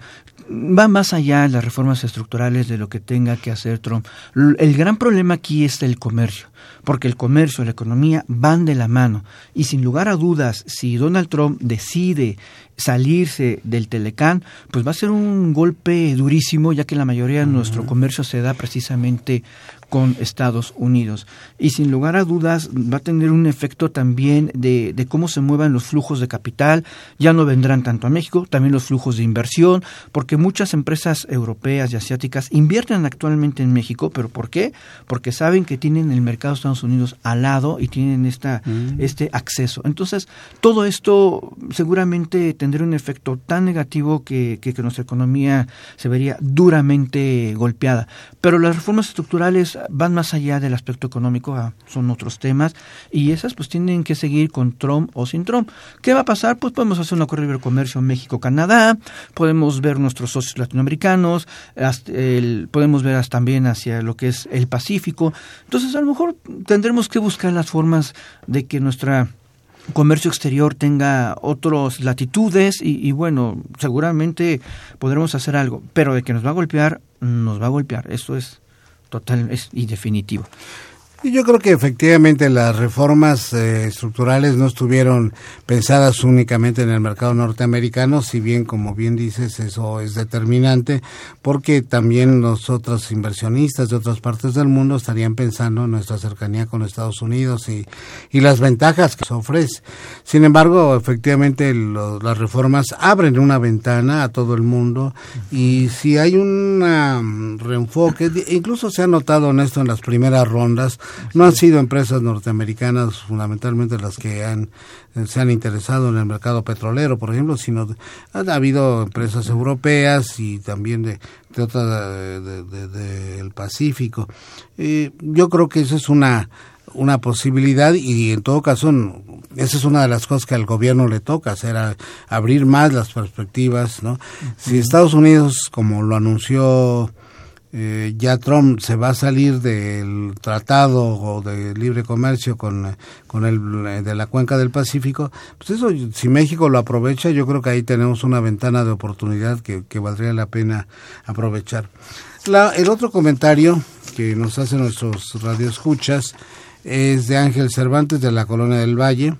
Va más allá de las reformas estructurales de lo que tenga que hacer Trump. El gran problema aquí es el comercio porque el comercio y la economía van de la mano. Y sin lugar a dudas, si Donald Trump decide salirse del Telecán, pues va a ser un golpe durísimo, ya que la mayoría de nuestro comercio se da precisamente con Estados Unidos. Y sin lugar a dudas va a tener un efecto también de, de, cómo se muevan los flujos de capital. Ya no vendrán tanto a México, también los flujos de inversión, porque muchas empresas europeas y asiáticas invierten actualmente en México, pero ¿por qué? Porque saben que tienen el mercado de Estados Unidos al lado y tienen esta, mm. este acceso. Entonces, todo esto seguramente tendrá un efecto tan negativo que, que, que nuestra economía se vería duramente golpeada. Pero las reformas estructurales van más allá del aspecto económico, ah, son otros temas, y esas pues tienen que seguir con Trump o sin Trump. ¿Qué va a pasar? Pues podemos hacer un acuerdo de libre comercio México-Canadá, podemos ver nuestros socios latinoamericanos, podemos ver también hacia lo que es el Pacífico. Entonces, a lo mejor tendremos que buscar las formas de que nuestra comercio exterior tenga otras latitudes y, y, bueno, seguramente podremos hacer algo, pero de que nos va a golpear, nos va a golpear, eso es total es, y definitivo. Y yo creo que efectivamente las reformas eh, estructurales no estuvieron pensadas únicamente en el mercado norteamericano, si bien, como bien dices, eso es determinante, porque también los otros inversionistas de otras partes del mundo estarían pensando en nuestra cercanía con Estados Unidos y, y las ventajas que se ofrece. Sin embargo, efectivamente las reformas abren una ventana a todo el mundo y si hay un reenfoque, incluso se ha notado en esto en las primeras rondas, no han sido empresas norteamericanas fundamentalmente las que han se han interesado en el mercado petrolero, por ejemplo, sino ha habido empresas europeas y también de, de otras del Pacífico. yo creo que eso es una una posibilidad y en todo caso esa es una de las cosas que al gobierno le toca hacer abrir más las perspectivas no si Estados Unidos como lo anunció eh, ya Trump se va a salir del tratado o de libre comercio con, con el de la cuenca del Pacífico, pues eso, si México lo aprovecha, yo creo que ahí tenemos una ventana de oportunidad que, que valdría la pena aprovechar. La, el otro comentario que nos hacen nuestros radioescuchas es de Ángel Cervantes de la Colonia del Valle.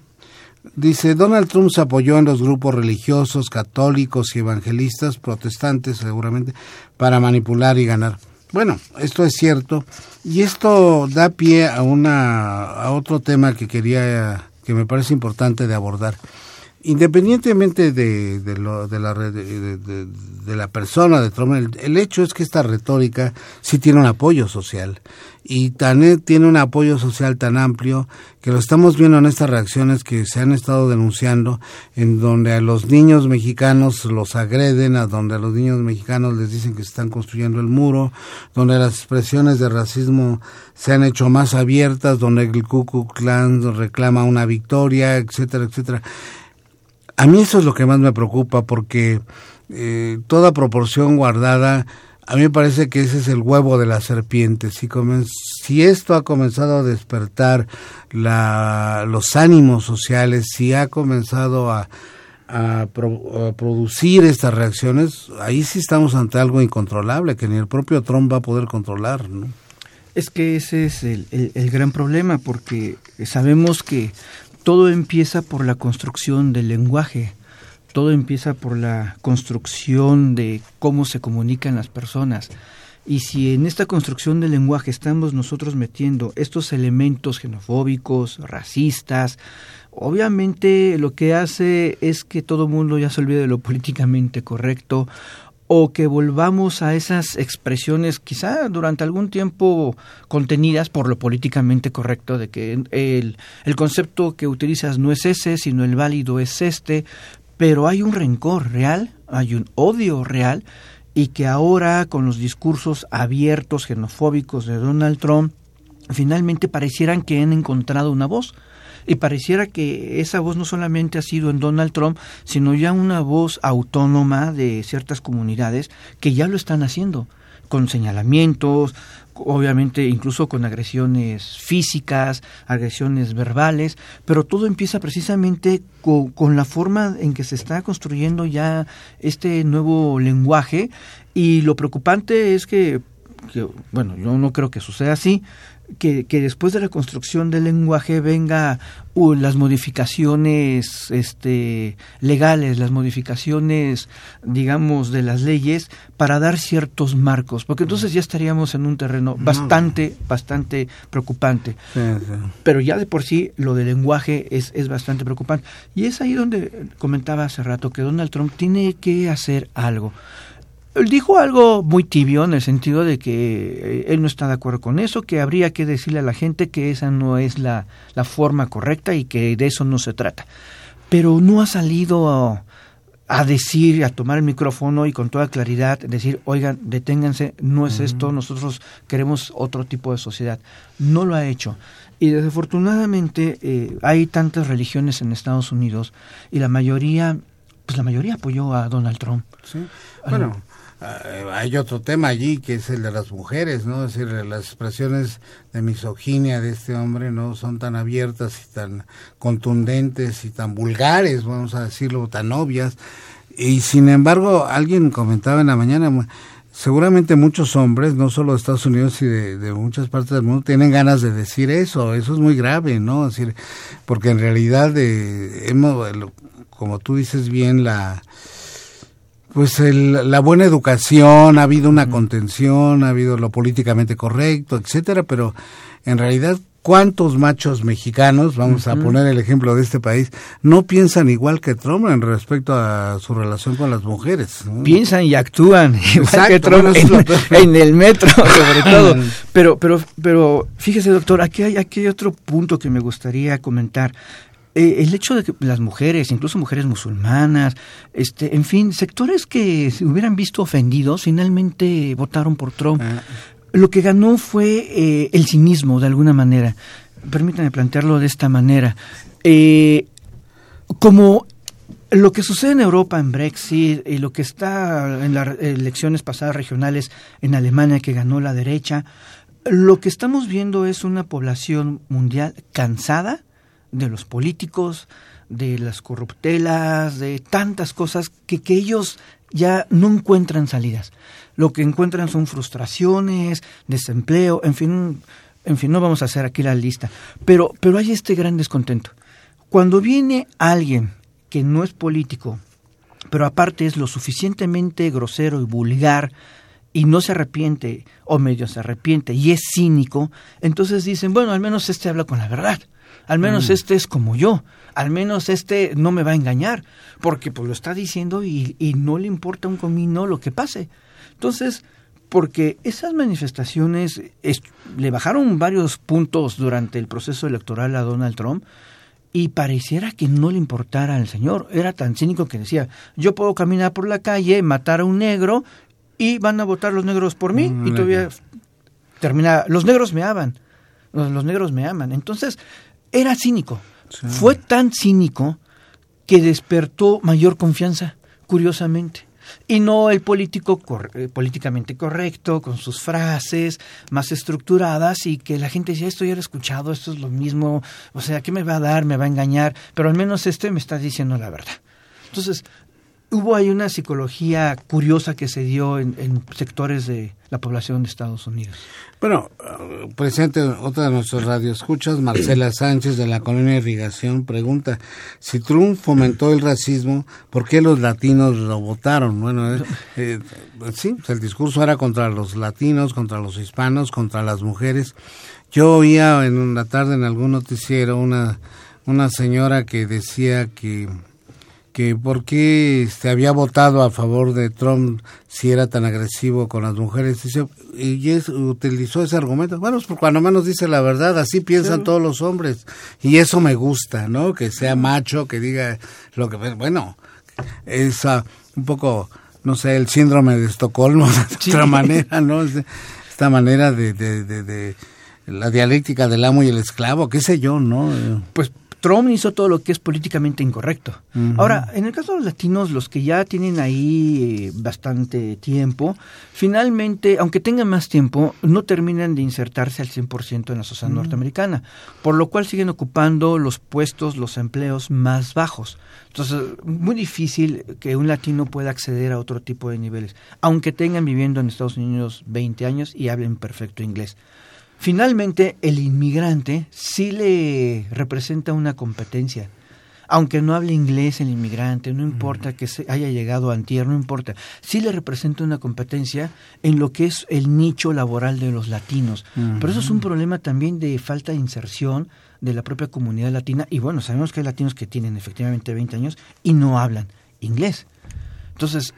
Dice, Donald Trump se apoyó en los grupos religiosos, católicos y evangelistas, protestantes seguramente, para manipular y ganar. Bueno, esto es cierto y esto da pie a una a otro tema que quería que me parece importante de abordar. Independientemente de, de, lo, de, la, de, la persona de Trump, el, hecho es que esta retórica sí tiene un apoyo social y tan, tiene un apoyo social tan amplio que lo estamos viendo en estas reacciones que se han estado denunciando, en donde a los niños mexicanos los agreden, a donde a los niños mexicanos les dicen que están construyendo el muro, donde las expresiones de racismo se han hecho más abiertas, donde el Ku Klux Klan reclama una victoria, etcétera, etcétera. A mí eso es lo que más me preocupa porque eh, toda proporción guardada, a mí me parece que ese es el huevo de la serpiente. Si, si esto ha comenzado a despertar la, los ánimos sociales, si ha comenzado a, producir estas reacciones, ahí sí estamos ante algo incontrolable que ni el propio Trump va a poder controlar. ¿no? Es que ese es el gran problema, porque sabemos que todo empieza por la construcción del lenguaje, todo empieza por la construcción de cómo se comunican las personas. Y si en esta construcción del lenguaje estamos nosotros metiendo estos elementos xenofóbicos, racistas, obviamente lo que hace es que todo el mundo ya se olvide de lo políticamente correcto o que volvamos a esas expresiones quizá durante algún tiempo contenidas por lo políticamente correcto de que el, el concepto que utilizas no es ese, sino el válido es este, pero hay un rencor real, hay un odio real y que ahora con los discursos abiertos xenofóbicos de Donald Trump finalmente parecieran que han encontrado una voz y pareciera que esa voz no solamente ha sido en Donald Trump, sino ya una voz autónoma de ciertas comunidades que ya lo están haciendo, con señalamientos, obviamente incluso con agresiones físicas, agresiones verbales, pero todo empieza precisamente con, la forma en que se está construyendo ya este nuevo lenguaje y lo preocupante es que, que bueno, yo no creo que suceda así, que, que, después de la construcción del lenguaje venga uh, las modificaciones este, legales, las modificaciones, digamos, de las leyes para dar ciertos marcos, porque entonces ya estaríamos en un terreno bastante, bastante preocupante. Pero ya de por sí lo del lenguaje es, es bastante preocupante. Y es ahí donde comentaba hace rato que Donald Trump tiene que hacer algo dijo algo muy tibio en el sentido de que eh, él no está de acuerdo con eso, que habría que decirle a la gente que esa no es la, la forma correcta y que de eso no se trata. Pero no ha salido a, a, decir, a tomar el micrófono y con toda claridad decir, oigan, deténganse, no es esto, nosotros queremos otro tipo de sociedad. No lo ha hecho. Y desafortunadamente eh, hay tantas religiones en Estados Unidos y la mayoría, pues la mayoría apoyó a Donald Trump. Sí. Bueno, hay otro tema allí que es el de las mujeres, ¿no? Es decir, las expresiones de misoginia de este hombre no son tan abiertas y tan contundentes y tan vulgares, vamos a decirlo, tan obvias. Y sin embargo, alguien comentaba en la mañana, seguramente muchos hombres, no solo de Estados Unidos y de, muchas partes del mundo, tienen ganas de decir eso. Eso es muy grave, ¿no? decir, porque en realidad, eh, hemos, como tú dices bien, la pues el, la buena educación, ha habido una contención, ha habido lo políticamente correcto, etcétera, pero en realidad cuántos machos mexicanos, vamos a poner el ejemplo de este país, no piensan igual que Trump en respecto a su relación con las mujeres. Piensan y actúan igual que Trump en, el metro, sobre todo. Pero, pero, pero fíjese, doctor, aquí hay, aquí hay otro punto que me gustaría comentar. Eh, el hecho de que las mujeres, incluso mujeres musulmanas, este, en fin, sectores que se hubieran visto ofendidos, finalmente votaron por Trump. Ah lo que ganó fue eh, el cinismo, de alguna manera. Permítanme plantearlo de esta manera. Eh, como lo que sucede en Europa en Brexit y lo que está en las elecciones pasadas regionales en Alemania que ganó la derecha, lo que estamos viendo es una población mundial cansada de los políticos, de las corruptelas, de tantas cosas que, que ellos ya no encuentran salidas lo que encuentran son frustraciones, desempleo, en fin, en fin, no vamos a hacer aquí la lista, pero, pero hay este gran descontento. Cuando viene alguien que no es político, pero aparte es lo suficientemente grosero y vulgar, y no se arrepiente, o medio se arrepiente, y es cínico, entonces dicen, bueno, al menos este habla con la verdad, al menos mm. este es como yo, al menos este no me va a engañar, porque pues lo está diciendo y, y no le importa un comino lo que pase. Entonces, porque esas manifestaciones le bajaron varios puntos durante el proceso electoral a Donald Trump y pareciera que no le importara al señor. Era tan cínico que decía, yo puedo caminar por la calle, matar a un negro y van a votar los negros por mí y todavía termina, los negros me aman, los, negros me aman. Entonces, era cínico. Fue tan cínico que despertó mayor confianza, curiosamente y no el político eh, políticamente correcto, con sus frases más estructuradas y que la gente dice, esto ya lo he escuchado, esto es lo mismo, o sea, ¿qué me va a dar? ¿Me va a engañar? Pero al menos este me está diciendo la verdad. Entonces, hubo ahí una psicología curiosa que se dio en, sectores de la población de Estados Unidos. Bueno, uh, presente otra de nuestros radioescuchas, Marcela Sánchez de la Colonia Irrigación, pregunta, si Trump fomentó el racismo, ¿por qué los latinos lo votaron? Bueno, eh, eh, sí, pues el discurso era contra los latinos, contra los hispanos, contra las mujeres. Yo oía en una tarde en algún noticiero una, una señora que decía que que por qué se había votado a favor de Trump si era tan agresivo con las mujeres. Y es, utilizó ese argumento. Bueno pues cuando menos dice la verdad así piensan todos los hombres. Y eso me gusta no que sea macho que diga lo que bueno es uh, un poco no sé el síndrome de Estocolmo de otra manera no esta manera de, de, de, de la dialéctica del amo y el esclavo qué sé yo no pues Trump hizo todo lo que es políticamente incorrecto. Ahora, en el caso de los latinos, los que ya tienen ahí eh, bastante tiempo, finalmente, aunque tengan más tiempo, no terminan de insertarse al 100% en la sociedad norteamericana, por lo cual siguen ocupando los puestos, los empleos más bajos. Entonces, muy difícil que un latino pueda acceder a otro tipo de niveles, aunque tengan viviendo en Estados Unidos 20 años y hablen perfecto inglés. Finalmente, el inmigrante sí le representa una competencia. Aunque no hable inglés el inmigrante, no importa que se haya llegado a antier, no importa. Sí le representa una competencia en lo que es el nicho laboral de los latinos. Pero eso es un problema también de falta de inserción de la propia comunidad latina. Y bueno, sabemos que hay latinos que tienen efectivamente 20 años y no hablan inglés. Entonces,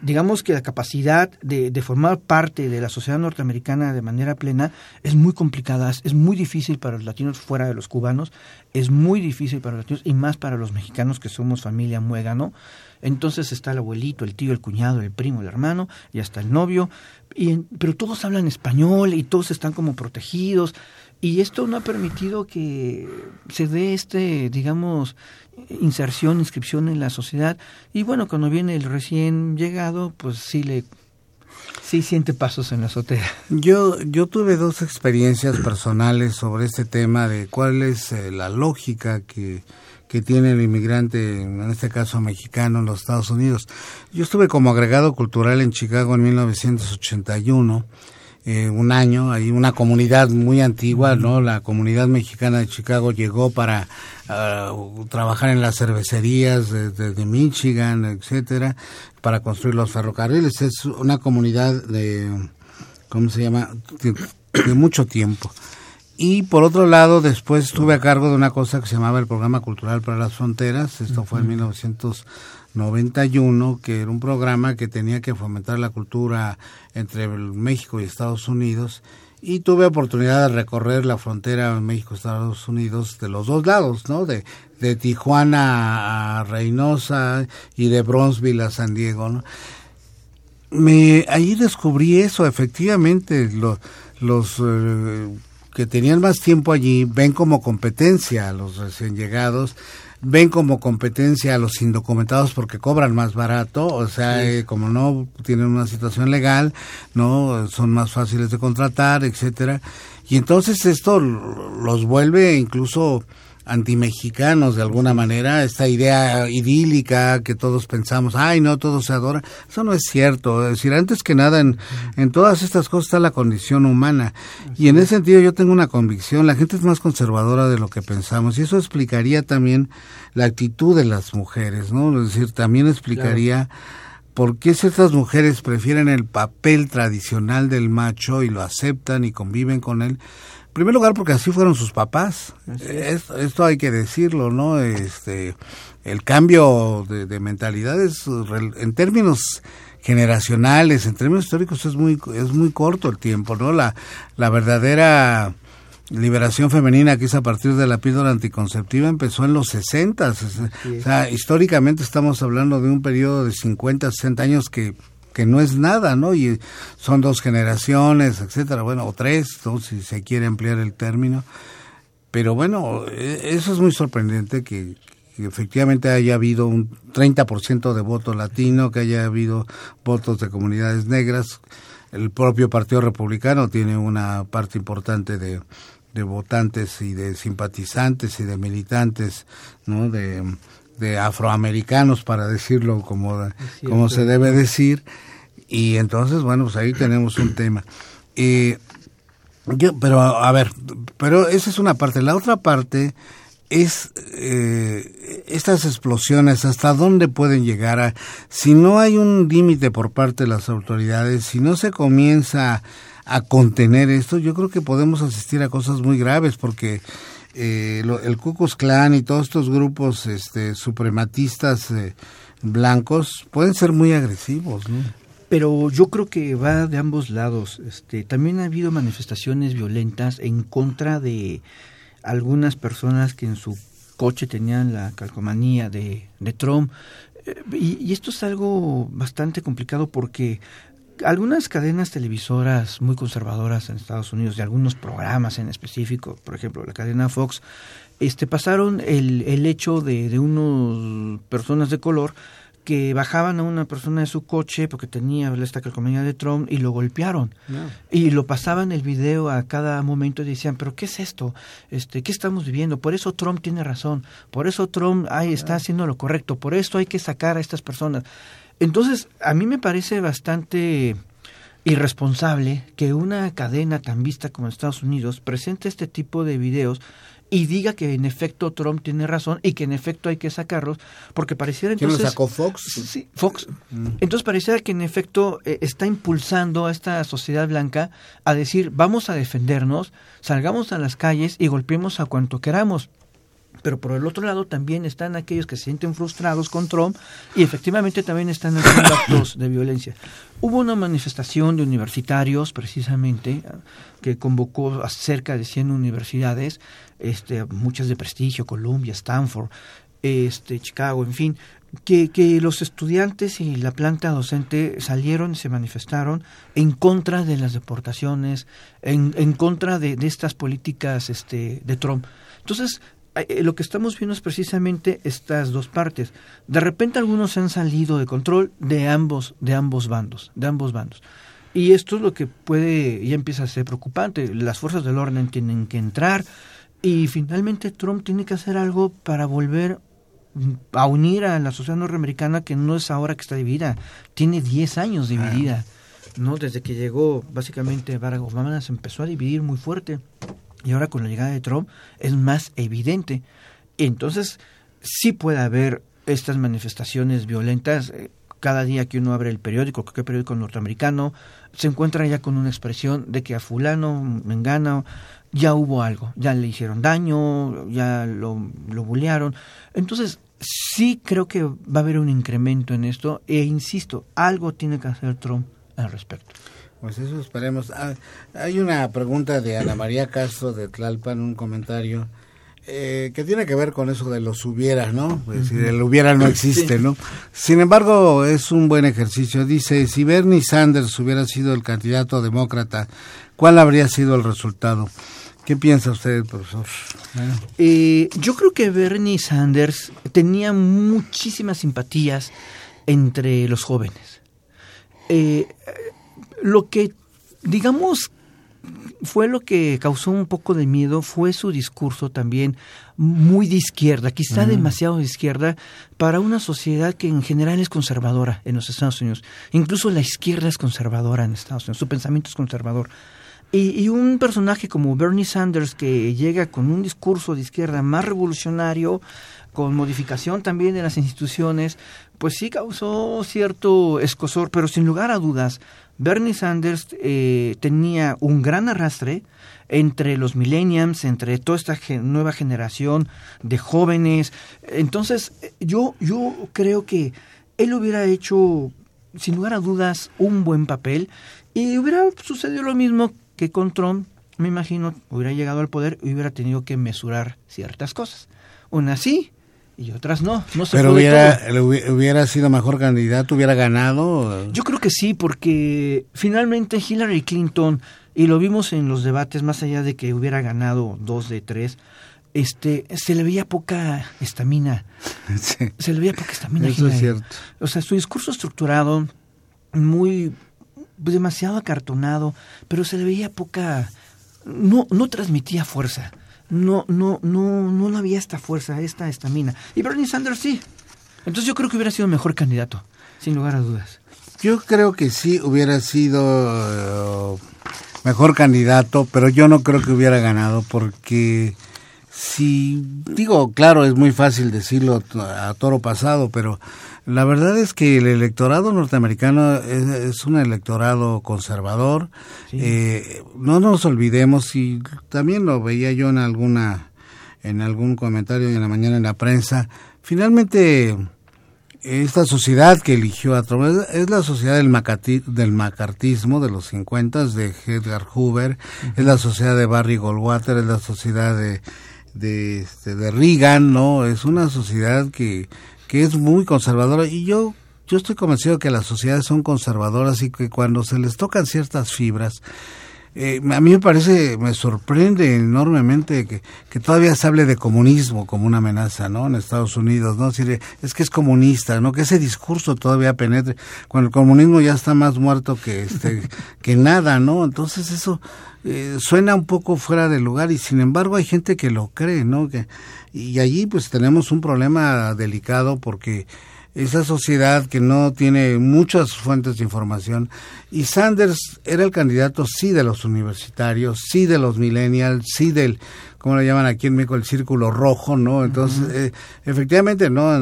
digamos que la capacidad de, formar parte de la sociedad norteamericana de manera plena es muy complicada, es muy difícil para los latinos fuera de los cubanos, es muy difícil para los latinos y más para los mexicanos que somos familia muégano. Entonces está el abuelito, el tío, el cuñado, el primo, el hermano y hasta el novio, y, pero todos hablan español y todos están como protegidos. Y esto no ha permitido que se dé este, digamos, inserción, inscripción en la sociedad. Y bueno, cuando viene el recién llegado, pues sí le sí siente pasos en la azotea. Yo, yo tuve dos experiencias personales sobre este tema de cuál es eh, la lógica que, que tiene el inmigrante, en este caso mexicano, en los Estados Unidos. Yo estuve como agregado cultural en Chicago en 1981. Eh, un año, hay una comunidad muy antigua, ¿no? La comunidad mexicana de Chicago llegó para ah, trabajar en las cervecerías de, Michigan, etcétera, para construir los ferrocarriles. Es una comunidad de, ¿cómo se llama? de mucho tiempo. Y por otro lado, después estuve a cargo de una cosa que se llamaba el Programa Cultural para las Fronteras, esto fue en 1991, que era un programa que tenía que fomentar la cultura entre México y Estados Unidos. Y tuve oportunidad de recorrer la frontera México-Estados Unidos de los dos lados, ¿no? De, de Tijuana a Reynosa y de Bronzeville a San Diego, ¿no? Me, ahí descubrí eso, efectivamente, los, los eh, que tenían más tiempo allí ven como competencia a los recién llegados, ven como competencia a los indocumentados porque cobran más barato, o sea, eh, como no tienen una situación legal, no son más fáciles de contratar, etcétera. Y entonces esto los vuelve incluso antimexicanos de alguna manera, esta idea idílica que todos pensamos, ay no, todo se adora, eso no es cierto, es decir, antes que nada en, en todas estas cosas está la condición humana y en ese sentido yo tengo una convicción, la gente es más conservadora de lo que pensamos y eso explicaría también la actitud de las mujeres, ¿no? Es decir, también explicaría... ¿Por qué ciertas mujeres prefieren el papel tradicional del macho y lo aceptan y conviven con él? Primer lugar porque así fueron sus papás. Esto, hay que decirlo, ¿no? Este, el cambio de, de mentalidades en términos generacionales, en términos históricos es muy es muy corto el tiempo, ¿no? La la verdadera liberación femenina que es a partir de la píldora anticonceptiva empezó en los 60, o sea, históricamente estamos hablando de un periodo de 50, 60 años que que no es nada, ¿no? Y son dos generaciones, etcétera, bueno, o tres, si se quiere emplear el término. Pero bueno, e, eso es muy sorprendente que, efectivamente haya habido un 30% de voto latino, que haya habido votos de comunidades negras. El propio Partido Republicano tiene una parte importante de, de votantes y de simpatizantes y de militantes, ¿no? De, de afroamericanos, para decirlo como, como se debe decir. Y entonces, bueno, pues ahí tenemos un tema. Eh, yo, pero, a ver, pero esa es una parte. La otra parte es eh, estas explosiones, hasta dónde pueden llegar a, si no hay un límite por parte de las autoridades, si no se comienza a contener esto, yo creo que podemos asistir a cosas muy graves porque eh, el Ku Klux Klan y todos estos grupos este, suprematistas eh, blancos pueden ser muy agresivos, ¿no? Pero yo creo que va de ambos lados. Este, también ha habido manifestaciones violentas en contra de algunas personas que en su coche tenían la calcomanía de, de Trump. Eh, y, esto es algo bastante complicado porque algunas cadenas televisoras muy conservadoras en Estados Unidos, de algunos programas en específico, por ejemplo, la cadena Fox, este, pasaron el, el hecho de, de unas personas de color que bajaban a una persona de su coche porque tenía esta calcomanía de Trump y lo golpearon. Y lo pasaban el video a cada momento y decían, pero ¿qué es esto? Este, ¿Qué estamos viviendo? Por eso Trump tiene razón, por eso Trump ahí está haciendo lo correcto, por eso hay que sacar a estas personas. Entonces, a mí me parece bastante irresponsable que una cadena tan vista como Estados Unidos presente este tipo de videos y diga que en efecto Trump tiene razón y que en efecto hay que sacarlos, porque pareciera entonces... ¿Quién lo sacó Fox? Sí, Fox. Mm. Entonces pareciera que en efecto eh, está impulsando a esta sociedad blanca a decir, vamos a defendernos, salgamos a las calles y golpeemos a cuanto queramos pero por el otro lado también están aquellos que se sienten frustrados con Trump y efectivamente también están haciendo actos de violencia. Hubo una manifestación de universitarios, precisamente, que convocó a cerca de 100 universidades, este, muchas de prestigio, Columbia, Stanford, este, Chicago, en fin, que, que, los estudiantes y la planta docente salieron y se manifestaron en contra de las deportaciones, en, en contra de, de, estas políticas este, de Trump. Entonces, lo que estamos viendo es precisamente estas dos partes. De repente algunos se han salido de control de ambos, de ambos bandos, de ambos bandos. Y esto es lo que puede, ya empieza a ser preocupante. Las fuerzas del orden tienen que entrar y finalmente Trump tiene que hacer algo para volver a unir a la sociedad norteamericana que no es ahora que está dividida, tiene 10 años dividida. ¿no? Desde que llegó básicamente Barack Obama se empezó a dividir muy fuerte y ahora con la llegada de Trump es más evidente. Entonces, sí puede haber estas manifestaciones violentas. Eh, cada día que uno abre el periódico, cualquier periódico norteamericano, se encuentra ya con una expresión de que a fulano, mengano, ya hubo algo, ya le hicieron daño, ya lo, lo bullearon. Entonces, sí creo que va a haber un incremento en esto e insisto, algo tiene que hacer Trump al respecto. Pues eso esperemos. Ah, hay una pregunta de Ana María Castro de Tlalpan, un comentario eh, que tiene que ver con eso de los hubieras, ¿no? Es decir, el hubiera no existe, ¿no? Sin embargo, es un buen ejercicio. Dice, si Bernie Sanders hubiera sido el candidato demócrata, ¿cuál habría sido el resultado? ¿Qué piensa usted, profesor? Eh, yo creo que Bernie Sanders tenía muchísimas simpatías entre los jóvenes. Eh, lo que, digamos, fue lo que causó un poco de miedo fue su discurso también muy de izquierda, quizá demasiado de izquierda para una sociedad que en general es conservadora en los Estados Unidos. Incluso la izquierda es conservadora en Estados Unidos, su pensamiento es conservador. Y, y, un personaje como Bernie Sanders que llega con un discurso de izquierda más revolucionario, con modificación también de las instituciones, pues sí causó cierto escosor, pero sin lugar a dudas, Bernie Sanders eh, tenía un gran arrastre entre los millennials, entre toda esta nueva generación de jóvenes. Entonces, yo, yo creo que él hubiera hecho, sin lugar a dudas, un buen papel y hubiera sucedido lo mismo que con Trump, me imagino, hubiera llegado al poder y hubiera tenido que mesurar ciertas cosas. Una sí, y otras no. no se Pero hubiera, hubiera sido mejor candidato, hubiera ganado. Yo creo que sí, porque finalmente Hillary Clinton, y lo vimos en los debates, más allá de que hubiera ganado dos de tres, este, se le veía poca estamina. Se le veía poca estamina. Eso es cierto. O sea, su discurso estructurado, muy demasiado acartonado, pero se le veía poca, no, no transmitía fuerza no, no, no, no había esta fuerza, esta estamina. Y Bernie Sanders sí. Entonces yo creo que hubiera sido mejor candidato, sin lugar a dudas. Yo creo que sí hubiera sido uh, mejor candidato, pero yo no creo que hubiera ganado porque si digo, claro, es muy fácil decirlo a toro pasado, pero la verdad es que el electorado norteamericano es, un electorado conservador. Eh, no nos olvidemos, y también lo veía yo en alguna en algún comentario en la mañana en la prensa, finalmente esta sociedad que eligió a Trump es, la sociedad del, del macartismo de los 50 de Edgar Hoover, es la sociedad de Barry Goldwater, es la sociedad de de, este, de Reagan, ¿no? Es una sociedad que, que es muy conservadora y yo, yo estoy convencido que las sociedades son conservadoras y que cuando se les tocan ciertas fibras, eh, a mí me parece, me sorprende enormemente que, que, todavía se hable de comunismo como una amenaza, ¿no? En Estados Unidos, ¿no? es que es comunista, ¿no? Que ese discurso todavía penetre, cuando el comunismo ya está más muerto que, este, que nada, ¿no? Entonces eso eh, suena un poco fuera de lugar y sin embargo hay gente que lo cree, ¿no? Que, y allí pues tenemos un problema delicado porque esa sociedad que no tiene muchas fuentes de información. Y Sanders era el candidato sí de los universitarios, sí de los millennials, sí del, como le llaman aquí en México, el círculo rojo, ¿no? Entonces, eh, efectivamente, ¿no?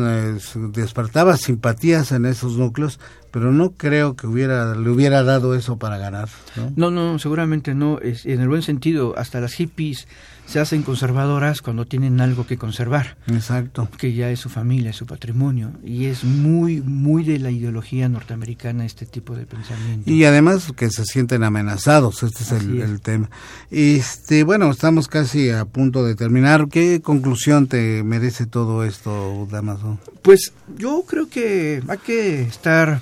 despertaba simpatías en esos núcleos, pero no creo que hubiera le hubiera dado eso para ganar. No, no, no seguramente no. Es, en el buen sentido, hasta las hippies se hacen conservadoras cuando tienen algo que conservar. Exacto. Que ya es su familia, su patrimonio. Y es muy, muy de la ideología norteamericana este tipo de pensamiento. Y además que se sienten amenazados, este es el, tema. Este, bueno, estamos casi a punto de terminar. ¿Qué conclusión te merece todo esto, Damaso? Pues yo creo que hay que estar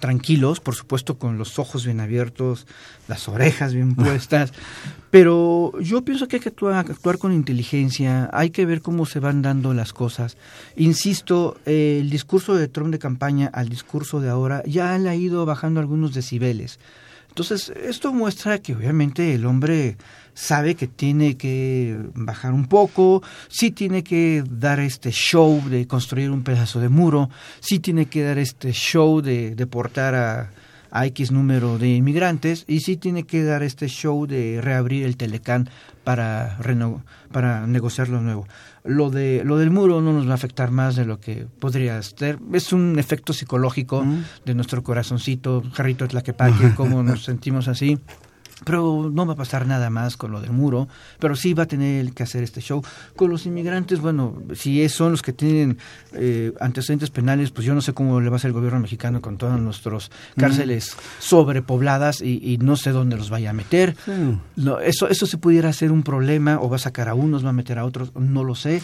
tranquilos, por supuesto con los ojos bien abiertos, las orejas bien puestas, pero yo pienso que hay que actuar, con inteligencia, hay que ver cómo se van dando las cosas. Insisto, el discurso de Trump de campaña al discurso de ahora ya le ha ido bajando algunos decibeles. Entonces, esto muestra que obviamente el hombre sabe que tiene que bajar un poco, sí tiene que dar este show de construir un pedazo de muro, sí tiene que dar este show de deportar a, a X número de inmigrantes y sí tiene que dar este show de reabrir el Telecán para, para negociar lo nuevo. Lo, de, lo del muro no nos va a afectar más de lo que podría ser. Es un efecto psicológico de nuestro corazoncito, jarrito de tlaquepaque, cómo nos sentimos así pero no va a pasar nada más con lo del muro, pero sí va a tener que hacer este show. Con los inmigrantes, bueno, si son los que tienen eh, antecedentes penales, pues yo no sé cómo le va a hacer el gobierno mexicano con todas nuestras cárceles sobrepobladas y, no sé dónde los vaya a meter. No, eso, eso se pudiera hacer un problema, o va a sacar a unos, va a meter a otros, no lo sé.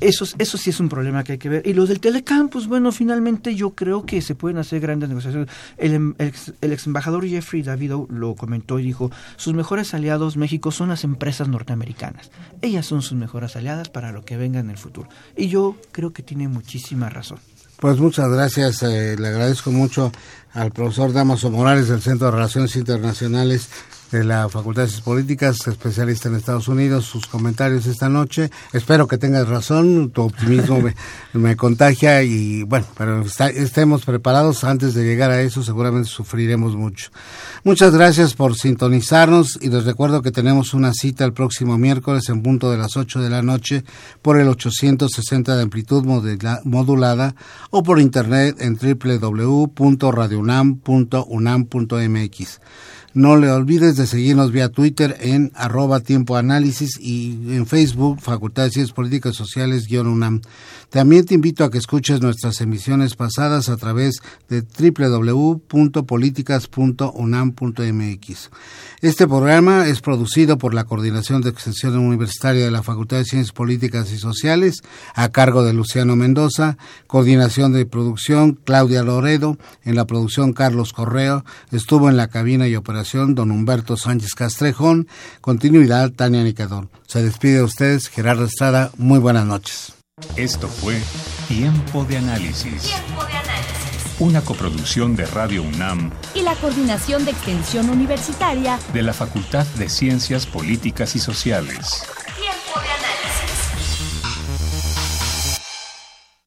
Eso, eso sí es un problema que hay que ver. Y lo del Telecam, pues bueno, finalmente yo creo que se pueden hacer grandes negociaciones. El, em, el, ex, embajador Jeffrey Davido lo comentó y dijo, sus mejores aliados México son las empresas norteamericanas. Ellas son sus mejores aliadas para lo que venga en el futuro. Y yo creo que tiene muchísima razón. Pues muchas gracias, eh, le agradezco mucho al profesor Damaso Morales del Centro de Relaciones Internacionales de la Facultad de Ciencias Políticas, especialista en Estados Unidos, sus comentarios esta noche. Espero que tengas razón, tu optimismo me, contagia y bueno, pero estemos preparados antes de llegar a eso, seguramente sufriremos mucho. Muchas gracias por sintonizarnos y les recuerdo que tenemos una cita el próximo miércoles en punto de las 8 de la noche por el 860 de amplitud modulada o por internet en www.radiounam.unam.mx. No le olvides de seguirnos vía Twitter en arroba tiempo análisis y en Facebook Facultad de Ciencias Políticas Sociales UNAM. También te invito a que escuches nuestras emisiones pasadas a través de www.políticas.unam.mx. Este programa es producido por la Coordinación de Extensión Universitaria de la Facultad de Ciencias Políticas y Sociales, a cargo de Luciano Mendoza, coordinación de producción Claudia Loredo, en la producción Carlos Correo, estuvo en la cabina y operación don Humberto Sánchez Castrejón, continuidad Tania Nicador. Se despide de ustedes Gerardo Estrada, muy buenas noches. Esto fue Tiempo de Análisis. Tiempo de Análisis una coproducción de Radio UNAM y la Coordinación de Extensión Universitaria de la Facultad de Ciencias Políticas y Sociales.